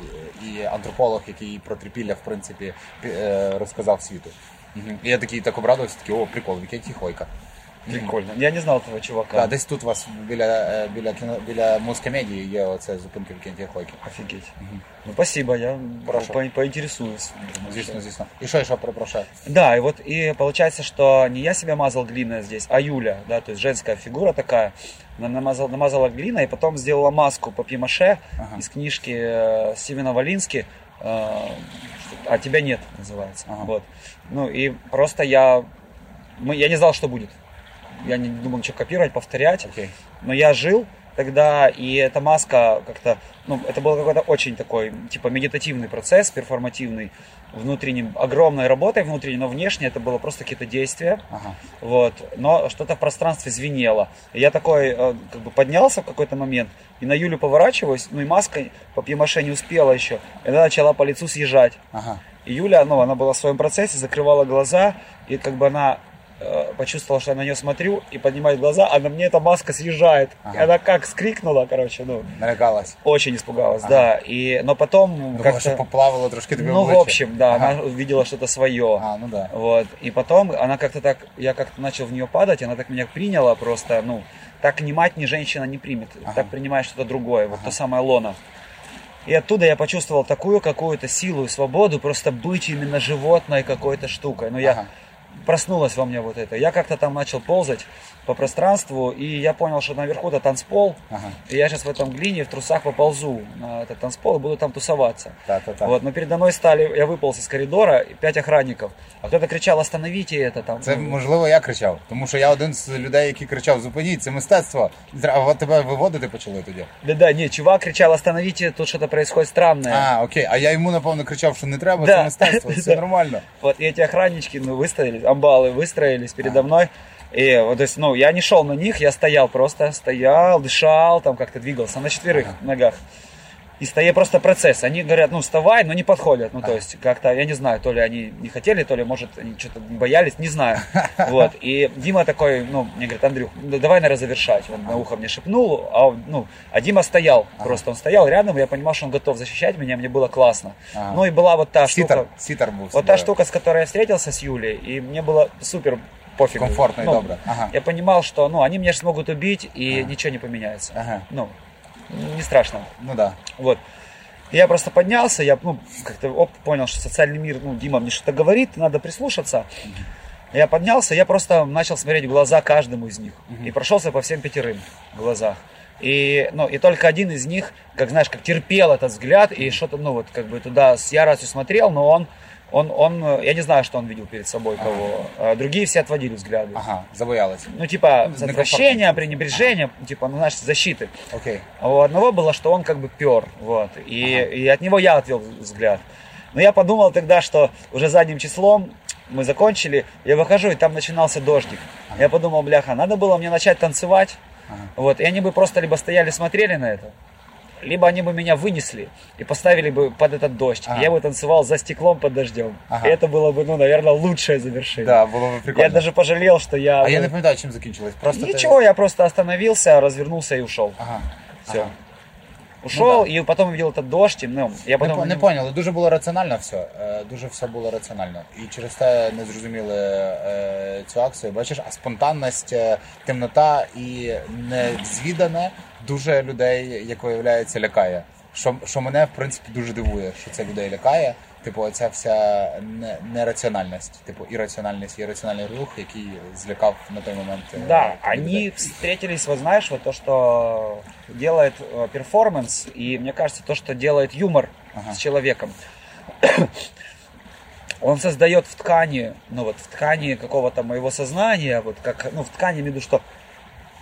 і антрополог, який про трипілля, в принципі, е, розказав світу. І я такий так обрадувався, такий, о, прикол, Вікентій Хвойка. Прикольно. Я не знал этого чувака. Так, десь тут у вас біля, е, біля, кіно, біля музкомедії є оце зупинка Вікентія Хвойки. Офигеть. Ну, спасибо, я Прошу. по- поинтересуюсь. Звісно, звісно. І що, і що, перепрошую? Да, и вот и получается, что не я себя мазал глиной здесь, а Юля, да, то есть женская фигура такая, она намазала, намазала глиной, и потом сделала маску по пимаше Ага. из книжки э, Стивена Валински, э, что- «А тебя нет» называется. Ага. Вот. Ну и просто я, мы, я не знал, что будет. Я не думал ничего копировать, повторять. Окей. Но я жил тогда, и эта маска как-то, ну, это был какой-то очень такой, типа, медитативный процесс, перформативный, внутренним, огромной работой внутренней, но внешне это было просто какие-то действия, Ага. вот, но что-то в пространстве звенело. И я такой, э, как бы поднялся в какой-то момент, и на Юлю поворачиваюсь, ну и маска по пьемаше не успела еще, и она начала по лицу съезжать. Ага. И Юля, ну, она была в своем процессе, закрывала глаза, и как бы она э, почувствовала, что я на нее смотрю, и поднимает глаза, а на мне эта маска съезжает. Ага. И она как скрикнула, короче, ну, Налякалась. очень испугалась, да. И, но потом Думала, как-то... що поплавало трошки Ну, в обличчя. общем, да, Ага. она увидела что-то свое. А, ну да. Вот. И потом она как-то так, я как-то начал в нее падать, она так меня приняла просто, ну, так ни мать, ни женщина не примет. Ага. Так принимает что-то другое, вот то самое лоно. И оттуда я почувствовал такую какую-то силу и свободу, просто быть именно животной какой-то штукой. Ну, я Ага. Проснулось во мне вот это. Я как-то там начал ползать по пространству, и я понял, что наверху-то танцпол, Ага. и я сейчас в этом глине в трусах поползу на этот танцпол и буду там тусоваться. Та-та-та. Вот, но передо мной стали, я выполз из коридора, пять охранников, а кто-то кричал, остановите это там. Це можливо я кричав, тому що я один з людей, який кричав: зупиніть, це мистецтво. А от тебе виводити почали тоді. Да-да, не, чувак кричал, остановите, тут что-то происходит странное. А, окей. А я йому напевно кричав, що не треба, Да. [LAUGHS] це мистецтво, все Да. нормально. Вот, и эти охраннички, ну, выстоялись, амбалы выстроились передо мной. И вот, то есть, ну, я не шел на них, я стоял просто, стоял, дышал, там как-то двигался на четверых ногах. И стоя просто процесс. Они говорят, ну, вставай, но не подходят. Ну, то есть, как-то, я не знаю, то ли они не хотели, то ли, может, они что-то боялись, не знаю. [LAUGHS] Вот. И Дима такой, ну, мне говорит, Андрюх, ну, давай, наверное, завершать. Он на ухо мне шепнул, а, он, ну, а Дима стоял. Просто он стоял рядом, и я понимал, что он готов защищать меня, мне было классно. Ага. Ну, и была вот та Сітар, штука. сітар був. Вот та штука, с которой я встретился с Юлей, и мне было супер пофиг. Комфортно и добро. Ага. Я понимал, что ну, они меня же смогут убить, и ничего не поменяется. Ага. Ну, не страшно. Ну да. Вот. Я просто поднялся, я ну, как-то оп, понял, что социальный мир, ну, Дима мне что-то говорит, надо прислушаться. Я поднялся, я просто начал смотреть в глаза каждому из них. И прошелся по всем пятерым в глазах. И, ну, и только один из них, как знаешь, как терпел этот взгляд и что-то, ну, вот как бы туда с яростью смотрел, но он, он, он, э, я не знаю, что он видел перед собой кого. А Другие все отводили взгляды. Ага, забоялися. Ну, типа, с некомфортно. отвращения, пренебрежения, типа, ну, знаешь, защиты. Окей. А у одного было, что он как бы пер, вот, и, и от него я отвел взгляд. Но я подумал тогда, что уже задним числом мы закончили, я выхожу, и там начинался дождик. Я подумал, бляха, надо было мне начать танцевать, вот, и они бы просто либо стояли, смотрели на это, либо они бы меня вынесли и поставили бы под этот дождь. Ага. И я бы танцевал за стеклом под дождем. Ага. И это было бы, ну, наверное, лучшее завершение. Да, було б прикольно. Я даже пожалел, что я... А я ну, не пам'ятаю, чим закінчилось. Просто ти- Ничего, я просто остановился, развернулся и ушел. Ага. Все. Ага. Ушел, Ну и потом увидел этот дождь, и, ну, я Не, потом... по- не поняли, дуже було раціонально все. е, Дуже все було раціонально. І через те не зрозуміли е, цю акцію. Бачиш, а спонтанність, е, темнота і незвідане дуже людей, як виявляється, лякає. Що, що мене, в принципі, дуже дивує, що це людей лякає. Типу, оця вся не- нераціональність, типу, ірраціональність, ірраціональний рух, який злякав на той момент. е, Да, типу, людей. они встретились, вот знаешь, вот то, что делает э, перформанс, и мне кажется, то, что делает юмор Ага. с человеком. [COUGHS] Он создает в ткани, ну вот в ткани какого-то моего сознания, вот как, ну в ткани, имею в виду, что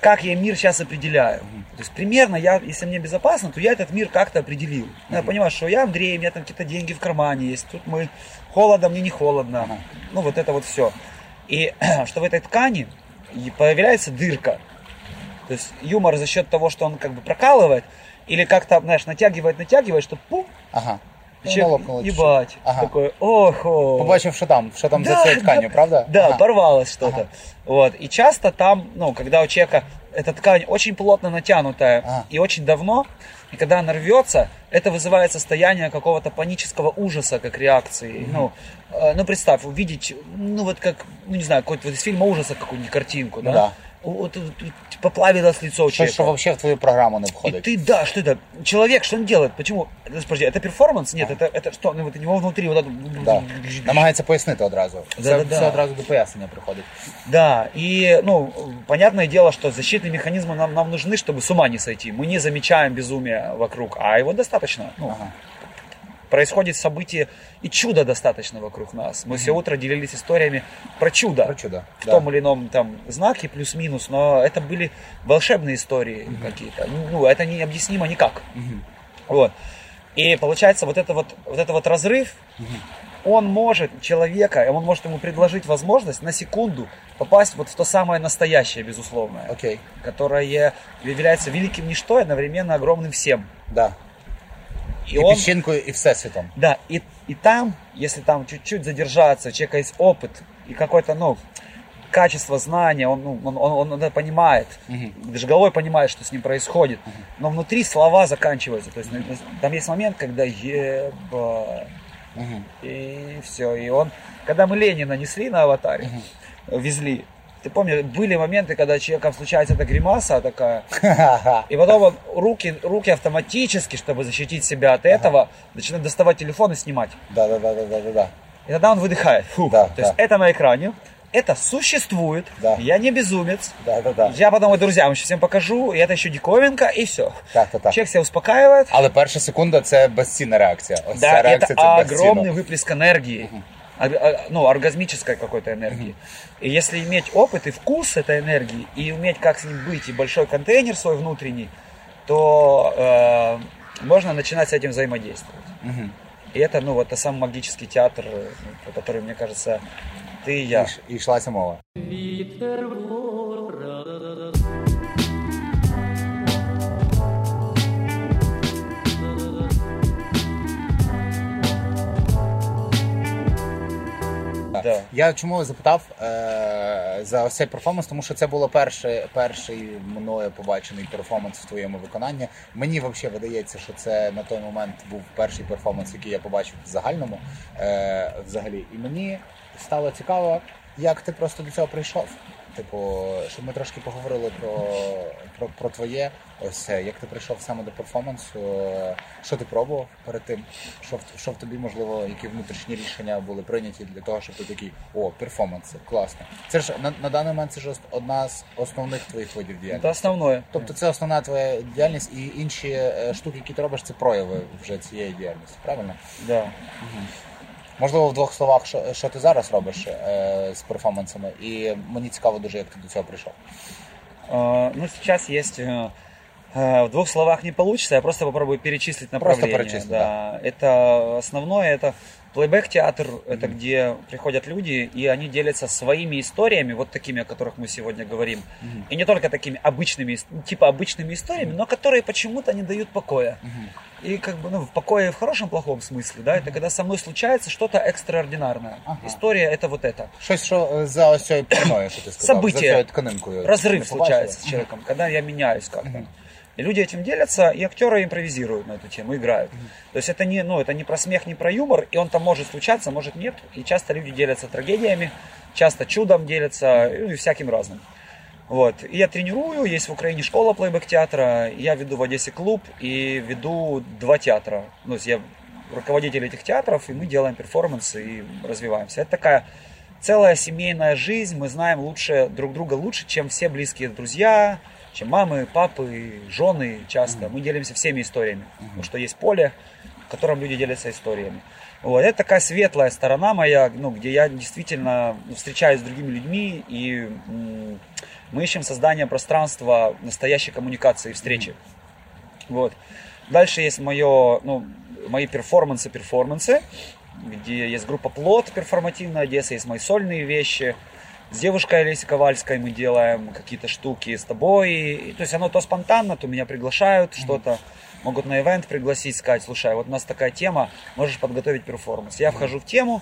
как я мир сейчас определяю. То есть примерно, я, если мне безопасно, то я этот мир как-то определил. Ну, Я понимаю, что я Андрей, у меня там какие-то деньги в кармане есть, тут мы холодно, мне не холодно. Ну вот это вот все. И [CLEARS THROAT] что в этой ткани появляется дырка. То есть юмор за счет того, что он как бы прокалывает, или как-то, знаешь, натягивает, натягивает, что пум, Ага. И Ну, человек, лопнуло чуть-чуть. ебать, Ага. такой, охо. Побачив, що там, що там за Да, цією тканью, да, правда? Да, Ага. порвалось что-то. Ага. Вот. И часто там, ну, когда у человека эта ткань очень плотно натянутая Ага. и очень давно, и когда она рвется, это вызывает состояние какого-то панического ужаса, как реакции. Ну, э, ну, представь, увидеть, ну, вот как, ну, не знаю, какой-то вот из фильма ужаса какую-нибудь картинку, да? Да. Вот, вот, поплавилось лицо у человека. що взагалі в твою програму не И входить. ты, да, что это? Человек, что он делает? Почему? Подожди, это перформанс? Нет, это, это что? Ну, вот у него внутри вот это... Да. [LAUGHS] Намагається пояснити одразу. Це Да-да-да. все одразу до пояснення приходить. Да, и, ну, понятное дело, что защитные механизмы нам, нам нужны, чтобы с ума не сойти. Мы не замечаем безумия вокруг, а его достаточно. Ну, Ага. Происходит событие, и чудо достаточно вокруг нас. Мы все утро делились историями про чудо. Про чудо, В да. том или ином там знаке плюс-минус, но это были волшебные истории какие-то. Ну, это необъяснимо никак. Вот. И получается, вот это вот, вот это вот разрыв, он может человека, он может ему предложить возможность на секунду попасть вот в то самое настоящее, безусловное, Окей. которое является великим ничто и одновременно огромным всем. Да. И, І он, піщинкою, і всесвітом. да, и, и там, если там чуть-чуть задержаться, у человека есть опыт и какое-то, ну, качество знания, он, ну, он, он, он это понимает, даже головой понимает, что с ним происходит, но внутри слова заканчиваются. То есть ну, там есть момент, когда еба, Мгм. и все. И он, когда мы Ленина несли на аватаре, везли, ты помнишь, были моменты, когда человеком случается эта гримаса такая, Ха-ха. [LAUGHS] и потом он руки, руки автоматически, чтобы защитить себя от этого, начинает доставать телефон и снимать. Да, да, да, да, да, да, да. И тогда он выдыхает. Фух. Да, То есть да. это на экране, это существует, Да. я не безумец. Да, да, да. Я потом, друзья, вам сейчас всем покажу, и это еще диковинка, и все. Так, так, так. Человек себя успокаивает. Але перша секунда це безцінна реакція. Ось Да, ця это реакція це безцінно. огромный выплеск энергии. А- а- Ну, оргазмической какой-то энергии. И если иметь опыт и вкус этой энергии, и уметь как с ним быть, и большой контейнер свой внутренний, то э, можно начинать с этим взаимодействовать. Мгм. И это, ну, вот, это самый магический театр, э, ну, про который, мне кажется, ты и я. І ш- І йшлася мова. Вітер Я чому запитав е, за ось цей перформанс, тому що це було перший, перший мною побачений перформанс в твоєму виконанні. Мені взагалі видається, що це на той момент був перший перформанс, який я побачив в загальному е, взагалі. І мені стало цікаво, як ти просто до цього прийшов. Типу, щоб ми трошки поговорили про, про, про твоє, ось як ти прийшов саме до перформансу, що ти пробував перед тим, що що в тобі, можливо, які внутрішні рішення були прийняті для того, щоб ти такий, о, перформанс, це класно. Це ж на, на даний момент це ж одна з основних твоїх видів діяльності. основное. Тобто це основна твоя діяльність, і інші е, штуки, які ти робиш, це прояви вже цієї діяльності, правильно? Да. Можливо, в двох словах, що, що ти зараз робиш е, з перформансами, і мені цікаво дуже, як ти до цього прийшов. А, Ну, сейчас есть... э, э, В двух словах не получится, я просто попробую перечислить Просто направления. перечисли, да. Это основное, это Плейбэк-театр – это где приходят люди, и они делятся своими историями, вот такими, о которых мы сегодня говорим. И не только такими обычными, ис- ну, типа обычными историями, но которые почему-то не дают покоя. И как бы, ну, в покое в хорошем, плохом смысле, да, это когда со мной случается что-то экстраординарное. История – это вот это. Щось, що е, за ось цією піною, що ти сказав, Событие. за цією тканинкою. Разрыв Не побачили? случается с человеком, когда я меняюсь как-то. И люди этим делятся, и актеры импровизируют на эту тему, играют. То есть это не, ну, это не про смех, не про юмор, и он там может случаться, может нет. И часто люди делятся трагедиями, часто чудом делятся, ну, и всяким разным. Вот. И я тренирую, есть в Украине школа плейбэк-театра, я веду в Одессе клуб и веду два театра. Ну, я руководитель этих театров, и мы делаем перформансы и развиваемся. Это такая целая семейная жизнь, мы знаем лучше друг друга лучше, чем все близкие друзья, чем мамы, папы, жены часто. Мы делимся всеми историями, потому что есть поле, в котором люди делятся историями. Вот. Это такая светлая сторона моя, ну, где я действительно встречаюсь с другими людьми, и м, мы ищем создание пространства настоящей коммуникации и встречи. Вот. Дальше есть мое, ну, мои перформансы-перформансы, где есть группа Плод перформативная Одесса, есть мои сольные вещи. С девушкой Олесей Ковальской мы делаем какие-то штуки с тобой. И, то есть оно то спонтанно, то меня приглашают, что-то могут на ивент пригласить, сказать, слушай, вот у нас такая тема, можешь подготовить перформанс. Я вхожу в тему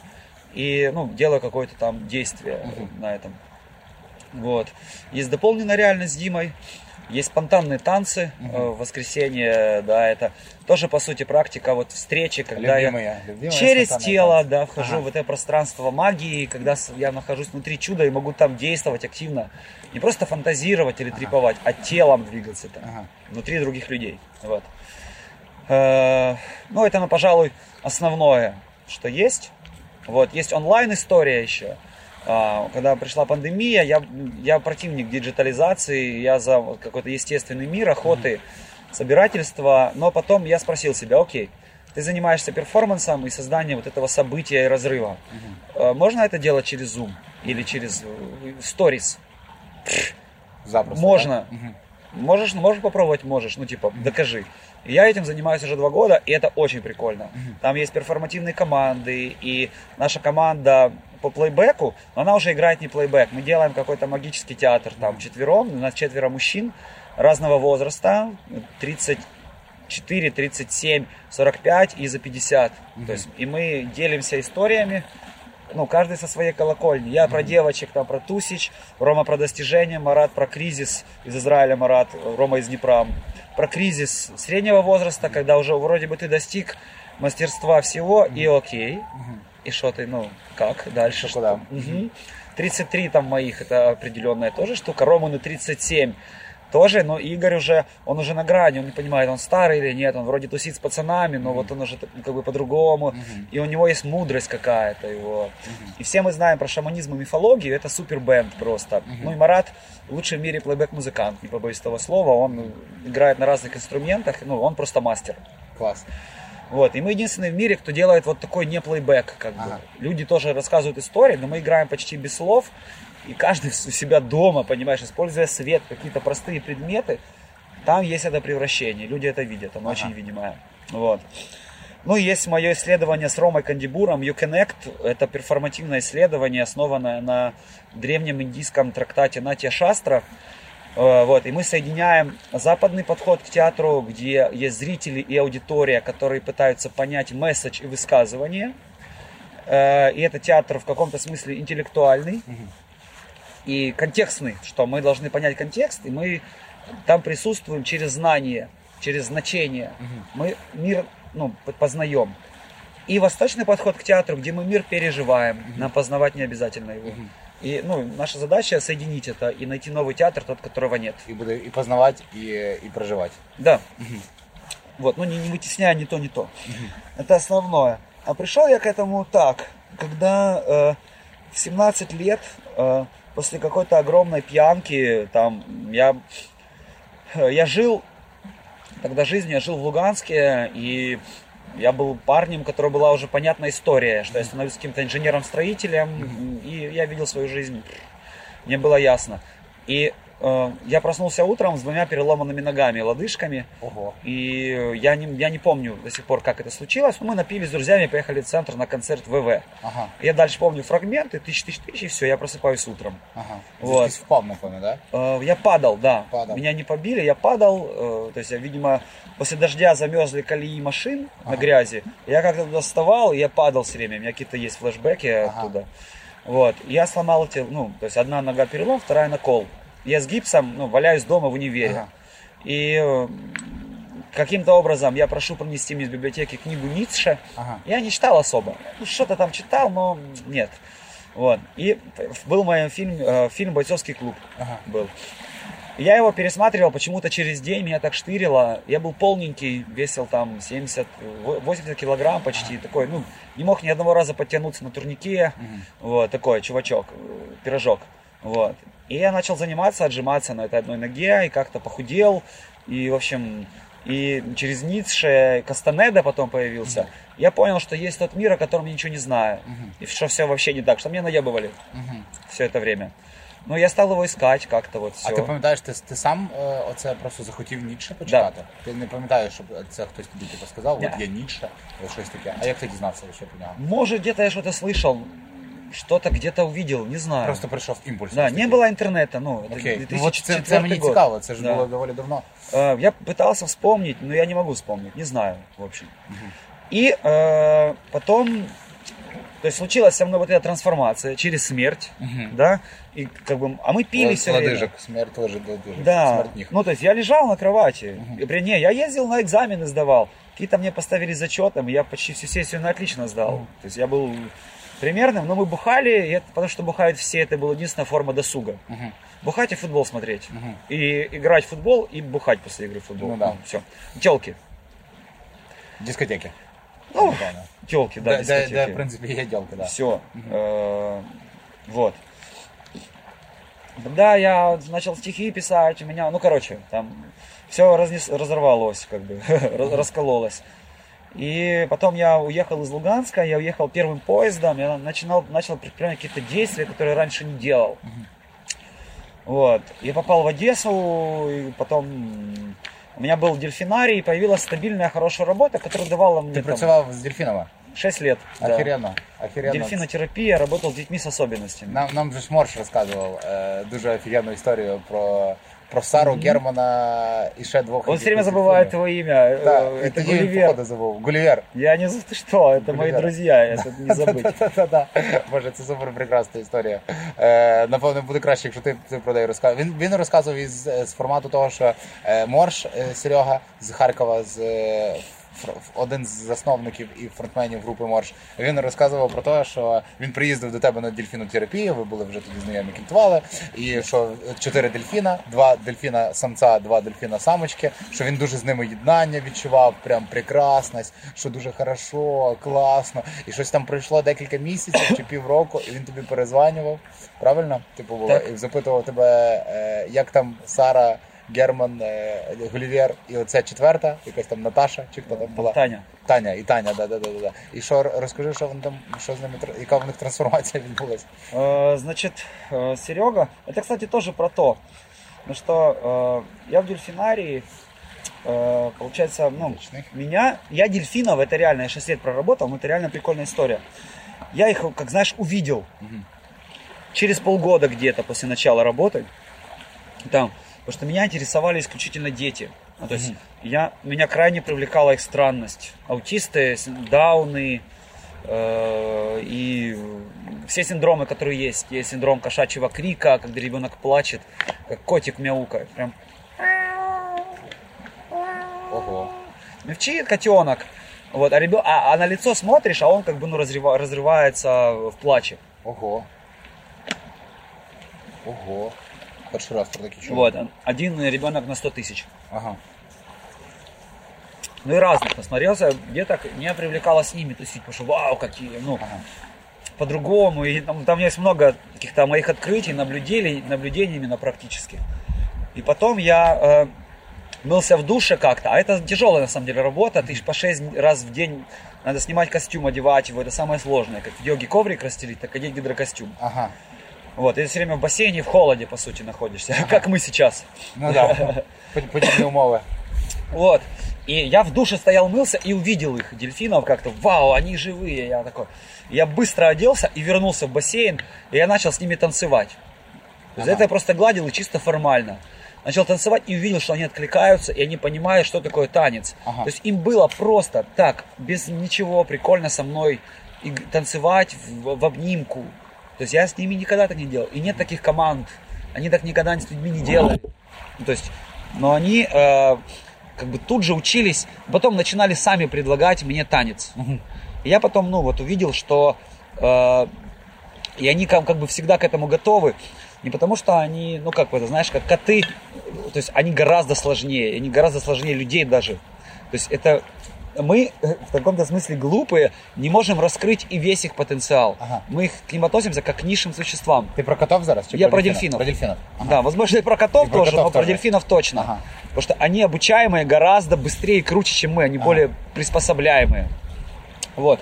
и ну, делаю какое-то там действие на этом. Вот. Есть дополненная реальность с Димой. Есть спонтанные танцы э, в воскресенье, да, это тоже, по сути, практика вот встречи, когда Любимые, я любимые через тело, танцы. да, вхожу Ага. в это пространство магии, когда я нахожусь внутри чуда и могу там действовать активно. Не просто фантазировать или треповать, а телом двигаться там, Ага. внутри других людей. Вот. Э, Ну, это, ну, пожалуй, основное, что есть. Вот, есть онлайн-история еще. А, Когда пришла пандемия, я, я противник диджитализации, я за какой-то естественный мир, охоты, собирательства. Но потом я спросил себя, окей, ты занимаешься перформансом и созданием вот этого события и разрыва. Э, Можно это делать через Zoom или через э, Stories? Запросто. Можно. да? Можешь, можешь попробовать, можешь, ну типа, докажи. Я этим занимаюсь уже два года, и это очень прикольно. Там есть перформативные команды, и наша команда по плейбеку, но она уже играет не плейбек. Мы делаем какой-то магический театр там четвером, у нас четверо мужчин разного возраста, 34, 37, 45 и за 50. То есть, и мы делимся историями, ну, каждый со своей колокольни. Я про девочек, там про Тусич, Рома про достижения, Марат про кризис из Израиля, Марат, Рома из Днепра. Про кризис среднего возраста, когда уже вроде бы ты достиг мастерства всего, и окей. И что ты, ну, как дальше? Что куда? Мгм. 33 там моих, это определенная тоже штука. Роману 37 тоже, но Игорь уже, он уже на грани, он не понимает, он старый или нет, он вроде тусит с пацанами, но вот он уже как бы по-другому, и у него есть мудрость какая-то его. И все мы знаем про шаманизм и мифологию, это супер бенд просто. Ну и Марат лучший в мире плейбэк-музыкант, не побоюсь того слова, он играет на разных инструментах, ну он просто мастер. Клас. Вот, и мы единственные в мире, кто делает вот такой не плейбэк, как бы. Ага. Люди тоже рассказывают истории, но мы играем почти без слов, и каждый у себя дома, понимаешь, используя свет, какие-то простые предметы, там есть это превращение, люди это видят, оно очень видимое. Вот. Ну, есть мое исследование с Ромой Кандибуром, YouConnect. Это перформативное исследование, основанное на древнем индийском трактате Натья Шастра. Э, Вот, и мы соединяем западный подход к театру, где есть зрители и аудитория, которые пытаются понять месседж и высказывание. Э, И это театр в каком-то смысле интеллектуальный и контекстный, что мы должны понять контекст, и мы там присутствуем через знание, через значение. Мы мир ну, познаем. И восточный подход к театру, где мы мир переживаем, нам познавать не обязательно его. И ну, наша задача соединить это и найти новый театр, тот, которого нет. І буде і познавати, і, і проживати. Да. Вот, ну не, не вытесняя ни то, ни то. Это основное. А пришел я к этому так, когда э, в 17 лет, э, после какой-то огромной пьянки, там, я, э, я жил, тогда жизнь, я жил в Луганске, и я был парнем, у которого была уже понятная история, что я становлюсь каким-то инженером-строителем, и я видел свою жизнь, мне было ясно. И я проснулся утром с двумя переломанными ногами, лодыжками. Ого. И я не, я не помню до сих пор, как это случилось. Но мы напились с друзьями, поехали в центр на концерт ВВ. Ага. Я дальше помню фрагменты, тысяч, тысяч, тысяч, и все, я просыпаюсь утром. Ага. Вот. Вот. впав, напевно, да? Э, Я падал, да. Падал. Меня не побили, я падал. э, То есть я, видимо, после дождя замерзли колеи машин на грязи. Я как-то туда вставал, и я падал все время. У меня какие-то есть флешбеки оттуда. Вот. Я сломал эти, ну, то есть одна нога перелом, вторая накол. Я с гипсом, ну, валяюсь дома в универе. Ага. И э, каким-то образом я прошу принести мне из библиотеки книгу Ницше. Ага. Я не читал особо. Ну, что-то там читал, но нет. Вот. И был мой фильм, э, фильм «Бойцовский клуб». Ага. Был. Я его пересматривал почему-то через день, меня так штырило. Я был полненький, весил там 70, во- 80 килограмм почти. Такой, ну, не мог ни одного раза подтянуться на турнике. Вот, такой чувачок, э, пирожок. Вот. И я начал заниматься, отжиматься на этой одной ноге, и как-то похудел. И, в общем, и через Ницше Кастанеда потом появился. Я понял, что есть тот мир, о котором я ничего не знаю. И что все вообще не так, что мне наебывали все это время. Ну, я стал его искать как-то вот все. А ти пам'ятаєш, ти, ти сам е, оце просто захотів Ніцше почитати? Ти не пам'ятаєш, щоб це хтось тобі типу, сказав, Ні. от є Ніцше, от щось таке. А як ти дізнався ще про нього? Может, где-то я что-то слышал, что-то где-то увидел, не знаю. Просто прийшов імпульс. Да, ось не такий. было интернета, ну, это Окей. Ну, от це, 2004 це мені год. цікаво, це ж Да. було доволі давно. Э, Я пытался вспомнить, но я не могу вспомнить, не знаю, в общем. И э, потом, то есть случилась со мной вот эта трансформация через смерть, да, и как бы, а мы пили все время. Лодижок, смерть теж лодижок. Да, Смерть них. ну то есть я лежал на кровати, и, при- не, я ездил на экзамены сдавал, какие-то мне поставили зачетом, и я почти всю сессию на отлично сдал. То есть я был примерным, но мы бухали, и это, потому что бухают все, это была единственная форма досуга. Бухать и футбол смотреть. И играть в футбол, и бухать после игры в футбол. Ну да. все. Телки. Дискотеки. Ну, Напевно. телки, да, Де, де, дискотеки. де, в принципі, є ділки, да. Все. Вот. Да, я начал стихи писать, у меня, ну, короче, там все разорвалось, как бы, [LAUGHS] раз- раскололось. И потом я уехал из Луганска, я уехал первым поездом, я начинал, начал предпринимать какие-то действия, которые раньше не делал. Вот. Я попал в Одессу, и потом м, у меня был дельфинарий, и появилась стабильная, хорошая работа, которая давала мне Ти там, працював з дельфінами? 6 лет. да. Охеренно. Охеренно. Дельфинотерапия, работал с детьми с особенностями. Нам, нам же ж Морш розказував е, дуже офігенну історію про, про Сару Германа і ще двох. Он все якихось время забывает дельфінів. твое имя. Так, Э, і Это тоді він Гулливер. походу забув. Гулівер. Я не знаю, ты что, это мои Гулливер. друзья, это не забыть. [LAUGHS] Та-та-та. Боже, це супер прекрасна історія. Е, напевно, буде краще, якщо ти, ти про неї розказав. Він, він розказував із з формату того, що е, Морш е, Серега з Харкова, з е, фр- один з засновників і фронтменів групи Морш. Він розказував про те, що він приїздив до тебе на дельфінотерапію. Ви були вже тоді знайомі кінтували. І що чотири дельфіна, два дельфіна самця, два дельфіна самочки. Що він дуже з ними єднання відчував, прям прекрасність, що дуже хорошо, класно. І щось там пройшло декілька місяців чи півроку, і він тобі перезванював. Правильно? Типу було і запитував тебе, е, як там Сара. Герман, е, Гулівер і оця четверта, якась там Наташа, чи хто там була? Таня. Таня, і Таня, да, да, да, да, да. І що р- розкажи, що вони там, що з ними тр- яка в них трансформація відбулася? Э, Значит, э, Серега, это, кстати, тоже про то, ну что э, я в дельфинарии, э, получается, ну, Отличный. меня, я дельфинов, это реально, я 6 лет проработал, но это реально прикольная история. Я их, как знаешь, увидел через полгода где-то после начала работы, там, потому что меня интересовали исключительно дети. Ну, то есть я, меня крайне привлекала их странность. Аутисты, дауны э, и все синдромы, которые есть. Есть синдром кошачьего крика, когда ребенок плачет, как котик мяукает. Прям Ого. мягчит котенок. Вот, а, ребё- а, а на лицо смотришь, а он как бы ну, разрыва- разрывается в плаче. Ого. Ого. Перший раз про такі чув. Вот, один ребенок на 100 тысяч. Ага. Ну и разных насмотрелся, где-то меня привлекало с ними тусить, потому что вау, какие, ну, Ага. по-другому. И там, там есть много каких-то моих открытий, наблюдений, наблюдений именно практических. И потом я э, мылся в душе как-то, а это тяжелая на самом деле работа, ты по 6 раз в день надо снимать костюм, одевать его, это самое сложное, как в йоге коврик расстелить, так одеть гидрокостюм. Ага. Вот, и ты все время в бассейне в холоде, по сути, находишься, [LAUGHS] как мы сейчас. Ну да, [LAUGHS] подібні умови. Вот. И я в душе стоял, мылся и увидел их, дельфинов, как-то, вау, они живые. Я такой, я быстро оделся и вернулся в бассейн, и я начал с ними танцевать. Ага. это я просто гладил и чисто формально. Начал танцевать и увидел, что они откликаются, и они понимают, что такое танец. Ага. То есть им было просто так, без ничего, прикольно со мной и танцевать в, в обнимку. То есть я с ними никогда так не делал. И нет таких команд. Они так никогда с людьми не делали. Ну, То есть, но они э, как бы тут же учились, потом начинали сами предлагать мне танец. И я потом, ну вот, увидел, что э, и они как, как бы всегда к этому готовы. Не потому что они, ну как это, знаешь, как коты, то есть они гораздо сложнее, они гораздо сложнее людей даже. То есть это мы э, в каком-то смысле глупые, не можем раскрыть и весь их потенциал. Ага. Мы их к ним относимся как к низшим существам. Ти про котов зараз? Чи Я про дельфінів? дельфінів. Про дельфінів. Ага. Да, возможно, и про котов И про тоже, котов но про тоже. дельфинов точно. Ага. Потому что они обучаемые гораздо быстрее и круче, чем мы, они более приспособляемые. Вот.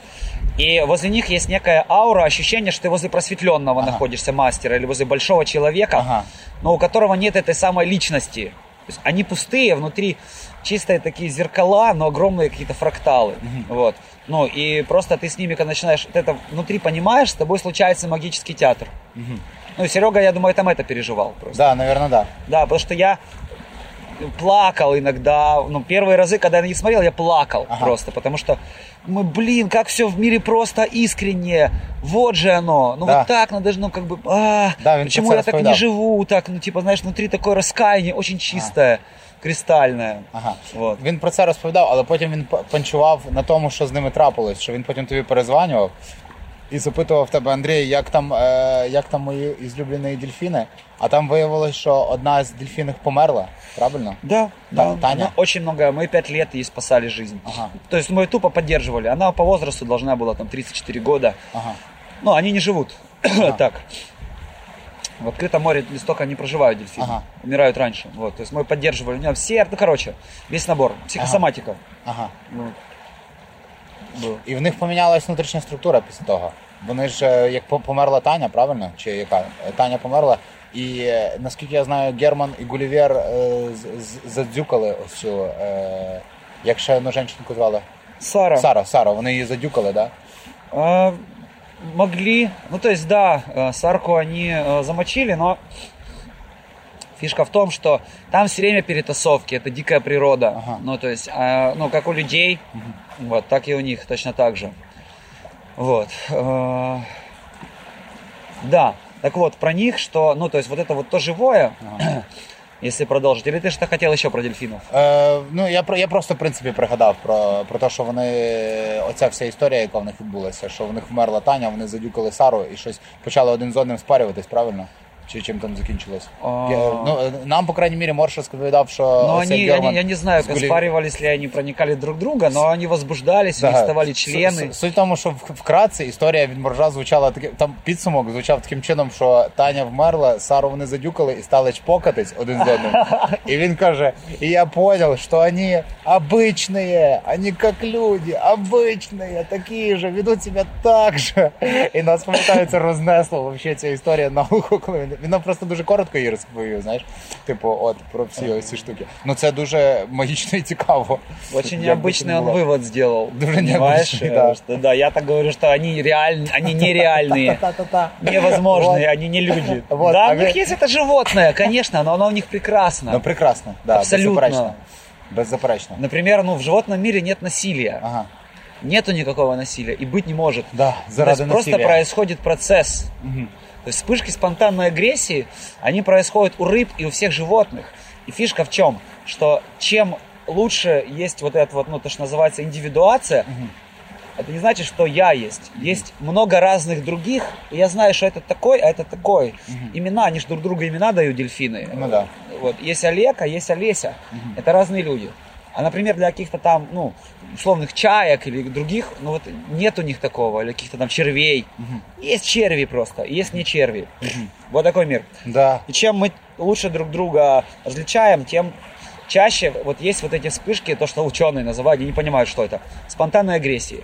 И возле них есть некая аура, ощущение, что ты возле просветленного Ага. находишься мастера или возле большого человека, Ага. но у которого нет этой самой личности. То есть они пустые, внутри чистые такие зеркала, но огромные какие-то фракталы. Вот. Ну и просто ты с ними, когда начинаешь вот это внутри понимаешь, с тобой случается магический театр. Ну и Серега, я думаю, там это переживал просто. Да, наверное, да. Да, потому что я плакал иногда. Ну, первые разы, когда я них смотрел, я плакал Ага. просто, потому что, мы, блин, как все в мире просто искренне. Вот же оно. Ну, Да. вот так надо же, ну, как бы, а, Да, почему я так не живу, так, ну, типа, знаешь, внутри такое раскаяние, очень чистое, кристальное. Ага. Вот. Він про це розповідав, але потім він п- панчував на тому, що з ними трапилось, що він потім тобі перезванював і запитував тебе, Андрій, як там, е, як там мої ізлюблені дельфіни. А там виявилось, що одна з дельфінів померла, правильно? Да, Да, да. Таня? Она очень много. Мы пять лет ей спасали жизнь. Ага. То есть мы тупо поддерживали. Она по возрасту должна была там 34 года. Ага. Ну, они не живут [COUGHS] так. В открытом море столько не проживают дельфины. Ага. Умирают раньше. Вот. То есть мы поддерживали. У меня все, ну, короче, весь набор. Психосоматика. Ага. Вот. Был. І в них помінялась внутрішня структура після того. Вони ж, е, як по- померла Таня, правильно? Чи яка? Е, Таня померла. І е, наскільки я знаю, Герман і Гулівер е, з- з- задзюкали ось цю, е, як ще одну жінку звали? Сара. Сара, Сара, вони її задюкали, да? А, Могли. Ну, то есть, да, э, Сарку они э, замочили, но фишка в том, что там все время перетасовки, это дикая природа. Ага. Ну, то есть, э, ну, как у людей, вот, так и у них точно так же. Вот. Э, Да, так вот, про них, что, ну, то есть, вот это вот то живое, если продолжить, или ты что хотел еще про дельфинов? Е, ну, я, про- я просто, в принципі, пригадав про, про те, що вони. Оця вся історія, яка в них відбулася, що в них вмерла Таня, вони задюкали Сару і щось почали один з одним спарюватись, правильно? Чи чим там закінчилось? А. Я- ну, е, нам, по крайній мірі, Морш розповідав, що. Но оцей они, Герман они- я не знаю, з Гулі- оспаривались ли они, проникали друг в друга, но они возбуждались, у них Да. вставали С- члены. с- Суть в тому, що в- вкратце історія від Моржа звучала таким, там підсумок звучав таким чином, що Таня вмерла, Сару вони задюкали і стали чпокатись один з одним. [LAUGHS] І він каже: І я понял, що вони обичні, вони як люди, обичні, такі ж, ведуть себе так же. І нас пам'ятаю, це рознесло вообще ця історія науку, коли він, він нам просто дуже коротко її розповів, знаєш, типу, от про всі ось ці штуки. Ну це дуже магічно і цікаво. Очень Як би необычный це не он було. вывод сделал. Дуже понимаешь? необычный, Э, да. Что, да, я так говорю, что они реальные, они нереальные, Та-та-та. [LAUGHS] невозможные, они не люди. Вот, да, а у них вы- есть это животное, конечно, но оно у них прекрасно. Ну прекрасно, да, Абсолютно. беззаперечно. Беззаперечно. Например, ну в животном мире нет насилия. Ага. Нету никакого насилия и быть не может. Да, То заради есть просто насилия. происходит процесс. То есть вспышки спонтанной агрессии, они происходят у рыб и у всех животных. И фишка в чем? Что чем лучше есть вот это вот, ну, то, что называется индивидуация, это не значит, что я есть. Есть много разных других, и я знаю, что это такой, а это такой. Имена, они же друг другу имена дают дельфины. Ну да. Вот, есть Олег, а есть Олеся. Это разные люди. А, например, для каких-то там, ну, условных чаек или других, ну вот нет у них такого, или каких-то там червей. Есть черви просто, есть не черви. Вот такой мир. Да. И чем мы лучше друг друга различаем, тем чаще вот есть вот эти вспышки, то, что ученые называют, они не понимают, что это. Спонтанной агрессии.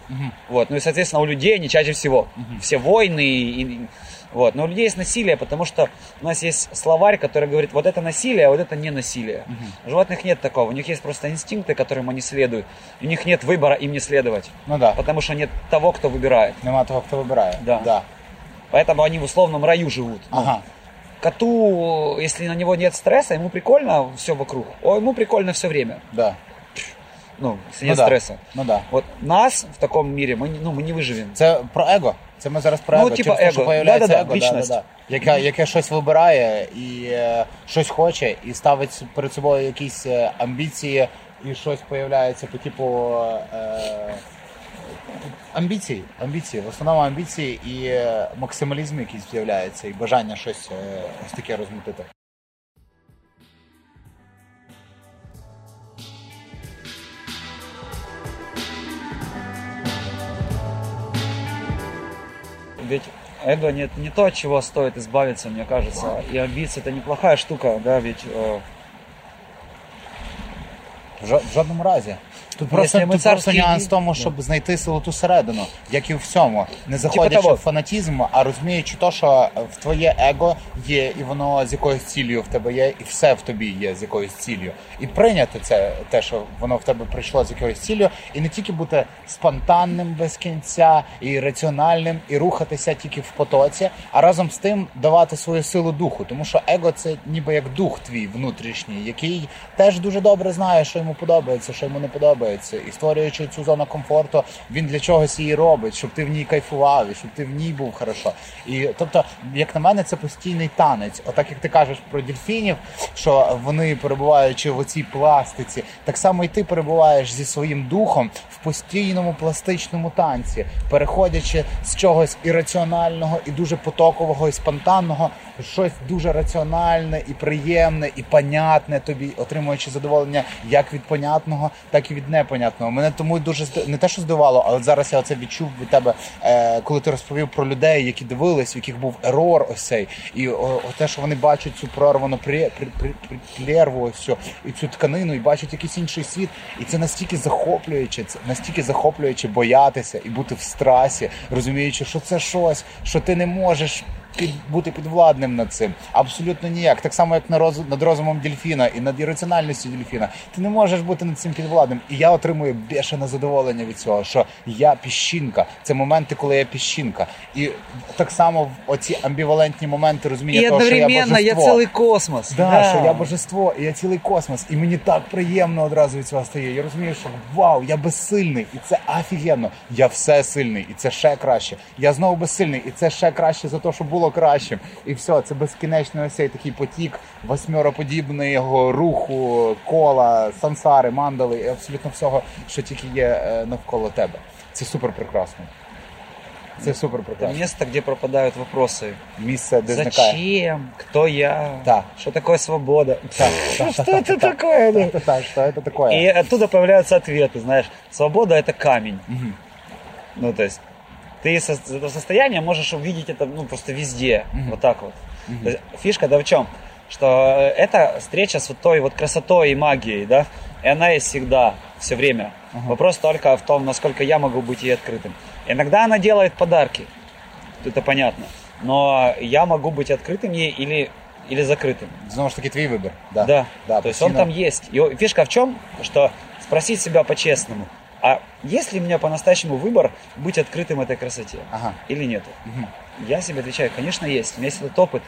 Вот. Ну и, соответственно, у людей они чаще всего. Все войны и- вот. Но у людей есть насилие, потому что у нас есть словарь, который говорит, вот это насилие, а вот это не насилие. У животных нет такого. У них есть просто инстинкты, которым они следуют. У них нет выбора им не следовать. Ну да. Потому что нет того, кто выбирает. Нема того, хто вибирає. Да. да. Поэтому они в условном раю живут. Ну, Ага. Коту, если на него нет стресса, ему прикольно все вокруг. О, ему прикольно все время. Да. Ну, если Ну нет да. стресса. Ну да. Вот нас в таком мире мы, не- ну, мы не выживем. Це про его. Це ми зараз про Ну, типу Через те, що появляється Да-да-да, его, да-да-да. Яке, яке щось вибирає і е, щось хоче, і ставить перед собою якісь е, амбіції, і щось появляється по типу е, амбіції. Амбіції. В основному амбіції і е, максималізм якийсь з'являється, і бажання щось е, ось таке розмутити. Ведь эго нет не то, от чего стоит избавиться, мне кажется. И амбиции это неплохая штука, да, ведь э, В жодному разі. Тут Ну, просто, ми тут просто нюанс в тому, щоб знайти силу ту середину, як і в всьому, не заходячи того. в фанатізм, а розуміючи то, що в твоє его є, і воно з якоюсь ціллю в тебе є, і все в тобі є з якоюсь ціллю. І прийняти це, те, що воно в тебе прийшло з якоюсь ціллю, і не тільки бути спонтанним без кінця, і раціональним, і рухатися тільки в потоці, а разом з тим давати свою силу духу. Тому що его це ніби як дух твій внутрішній, який теж дуже добре знає, що йому подобається, що йому не подобається. І створюючи цю зону комфорту, він для чогось її робить, щоб ти в ній кайфував, і щоб ти в ній був хорошо. І тобто, як на мене, це постійний танець. Отак як ти кажеш про дельфінів, що вони перебуваючи в оцій пластиці, так само і ти перебуваєш зі своїм духом в постійному пластичному танці, переходячи з чогось ірраціонального і дуже потокового і спонтанного, щось дуже раціональне і приємне, і понятне тобі, отримуючи задоволення як від понятного, так і від непонятного. Мене тому дуже не те, що здивувало, але зараз я це відчув від тебе, е, коли ти розповів про людей, які дивились, в яких був ерор ось цей, і о, о, те, що вони бачать цю прорвану при, при, при, плєрву, ось цю, і цю тканину, і бачать якийсь інший світ. І це настільки захоплююче, це настільки захоплююче боятися і бути в страсі, розуміючи, що це щось, що ти не можеш під, бути підвладним над цим. Абсолютно ніяк. Так само, як на роз, над розумом дельфіна і над ірраціональністю дельфіна. Ти не можеш бути над цим підвладним. І я отримую бешене задоволення від цього, що я піщинка. Це моменти, коли я піщинка. І так само в оці амбівалентні моменти розуміння и того, що я одновременно я, божество. целый космос. Да, що я божество, і я цілий космос, і мені так приємно одразу від цього стає. Я розумію, що вау, я безсильний, і це офігенно. Я все сильний, і це ще краще. Я знову безсильний, і це ще краще за те, що було кращим. І все, це безкінечний ось цей такий потік восьмироподібного руху, кола, сансари, мандали і абсолютно всього, що тільки є е, навколо тебе. Це супер прекрасно. Це супер Это прекрасно. место, где пропадают вопросы. Місце, де зникає. Зачем? Кто я? Да. Что такое свобода? Так, так, Что так, это так, так. такое? да? Это так, что это такое? И оттуда появляются ответы, знаешь. Свобода это камень. Ну, то есть, ты со- из этого состояния можешь увидеть это ну, просто везде. Вот так вот. То есть, фишка да в чем? Что э, это встреча с вот той вот красотой и магией, да, и она есть всегда, все время. Вопрос только в том, насколько я могу быть ей открытым. Иногда она делает подарки, это понятно. Но я могу быть открытым ей или, или закрытым. Знову ж таки, твій вибір. Да. Да. да То есть он постійно. там есть. И фишка в чем? Что спросить себя по-честному, а есть ли у меня по-настоящему выбор быть открытым этой красоте? Ага. Или нету? Я себе отвечаю, конечно, есть. У меня есть этот опыт,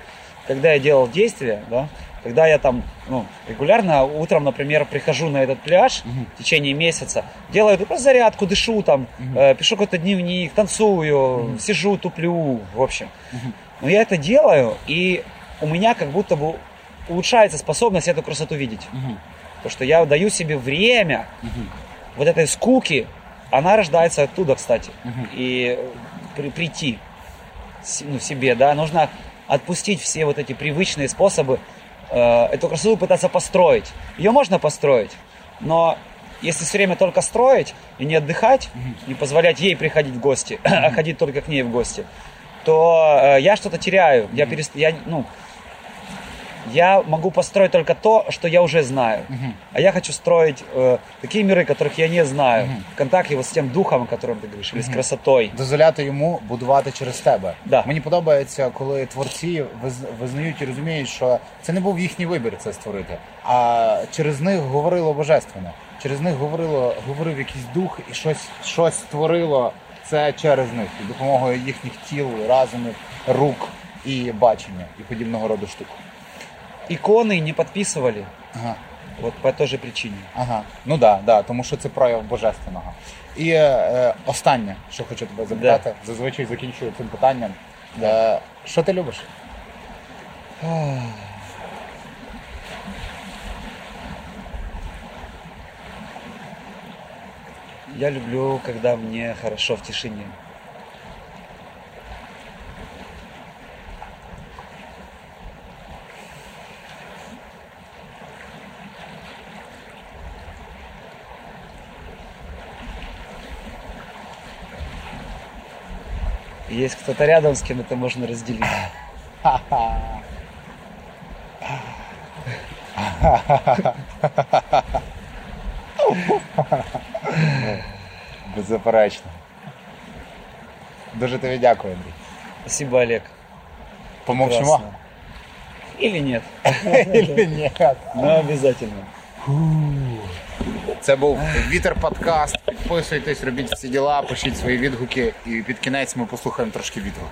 когда я делал действия, да, когда я там ну, регулярно утром, например, прихожу на этот пляж в течение месяца, делаю просто зарядку, дышу там, э, пишу какой-то дневник, танцую, сижу, туплю, в общем. Но я это делаю, и у меня как будто бы улучшается способность эту красоту видеть. Потому что я даю себе время вот этой скуки, она рождается оттуда, кстати. И при- прийти ну, себе, да, нужно отпустить все вот эти привычные способы э, эту красоту пытаться построить. Ее можно построить, но если все время только строить и не отдыхать, не позволять ей приходить в гости, [CLEARS THROAT] а ходить только к ней в гости, то э, я что-то теряю. Я, перест... я ну, Я могу построить только то, что я уже знаю. А я хочу строить э, такие миры, которых я не знаю. В контакте вот с тем духом, о котором ты говоришь, или с красотой. дозволяти йому будувати через тебе. Да. Мені подобається, коли творці виз- визнають і розуміють, що це не був їхній вибір це створити, а через них говорило божественне. Через них говорило, говорив якийсь дух і щось, щось створило це через них і допомогою їхніх тіл, разумів, рук і бачення і подібного роду штук. Иконы не подписывали. Ага. Вот по той же причине. Ага, ну да, да, тому що це прояв божественного. І е, останнє, що хочу тебе запитати, зазвичай закінчую цим питанням. Е, що ти любиш? Я люблю, когда мне хорошо в тишине. Есть кто-то рядом, с кем это можно разделить. Беззаперечно. Дуже тобі дякую, Андрій. Спасибо, Олег. Помовчимо? Классно. Или нет? Или ні? Но обязательно. Це був Вітер Подкаст. Підписуйтесь, робіть всі діла, пишіть свої відгуки, і під кінець ми послухаємо трошки вітру.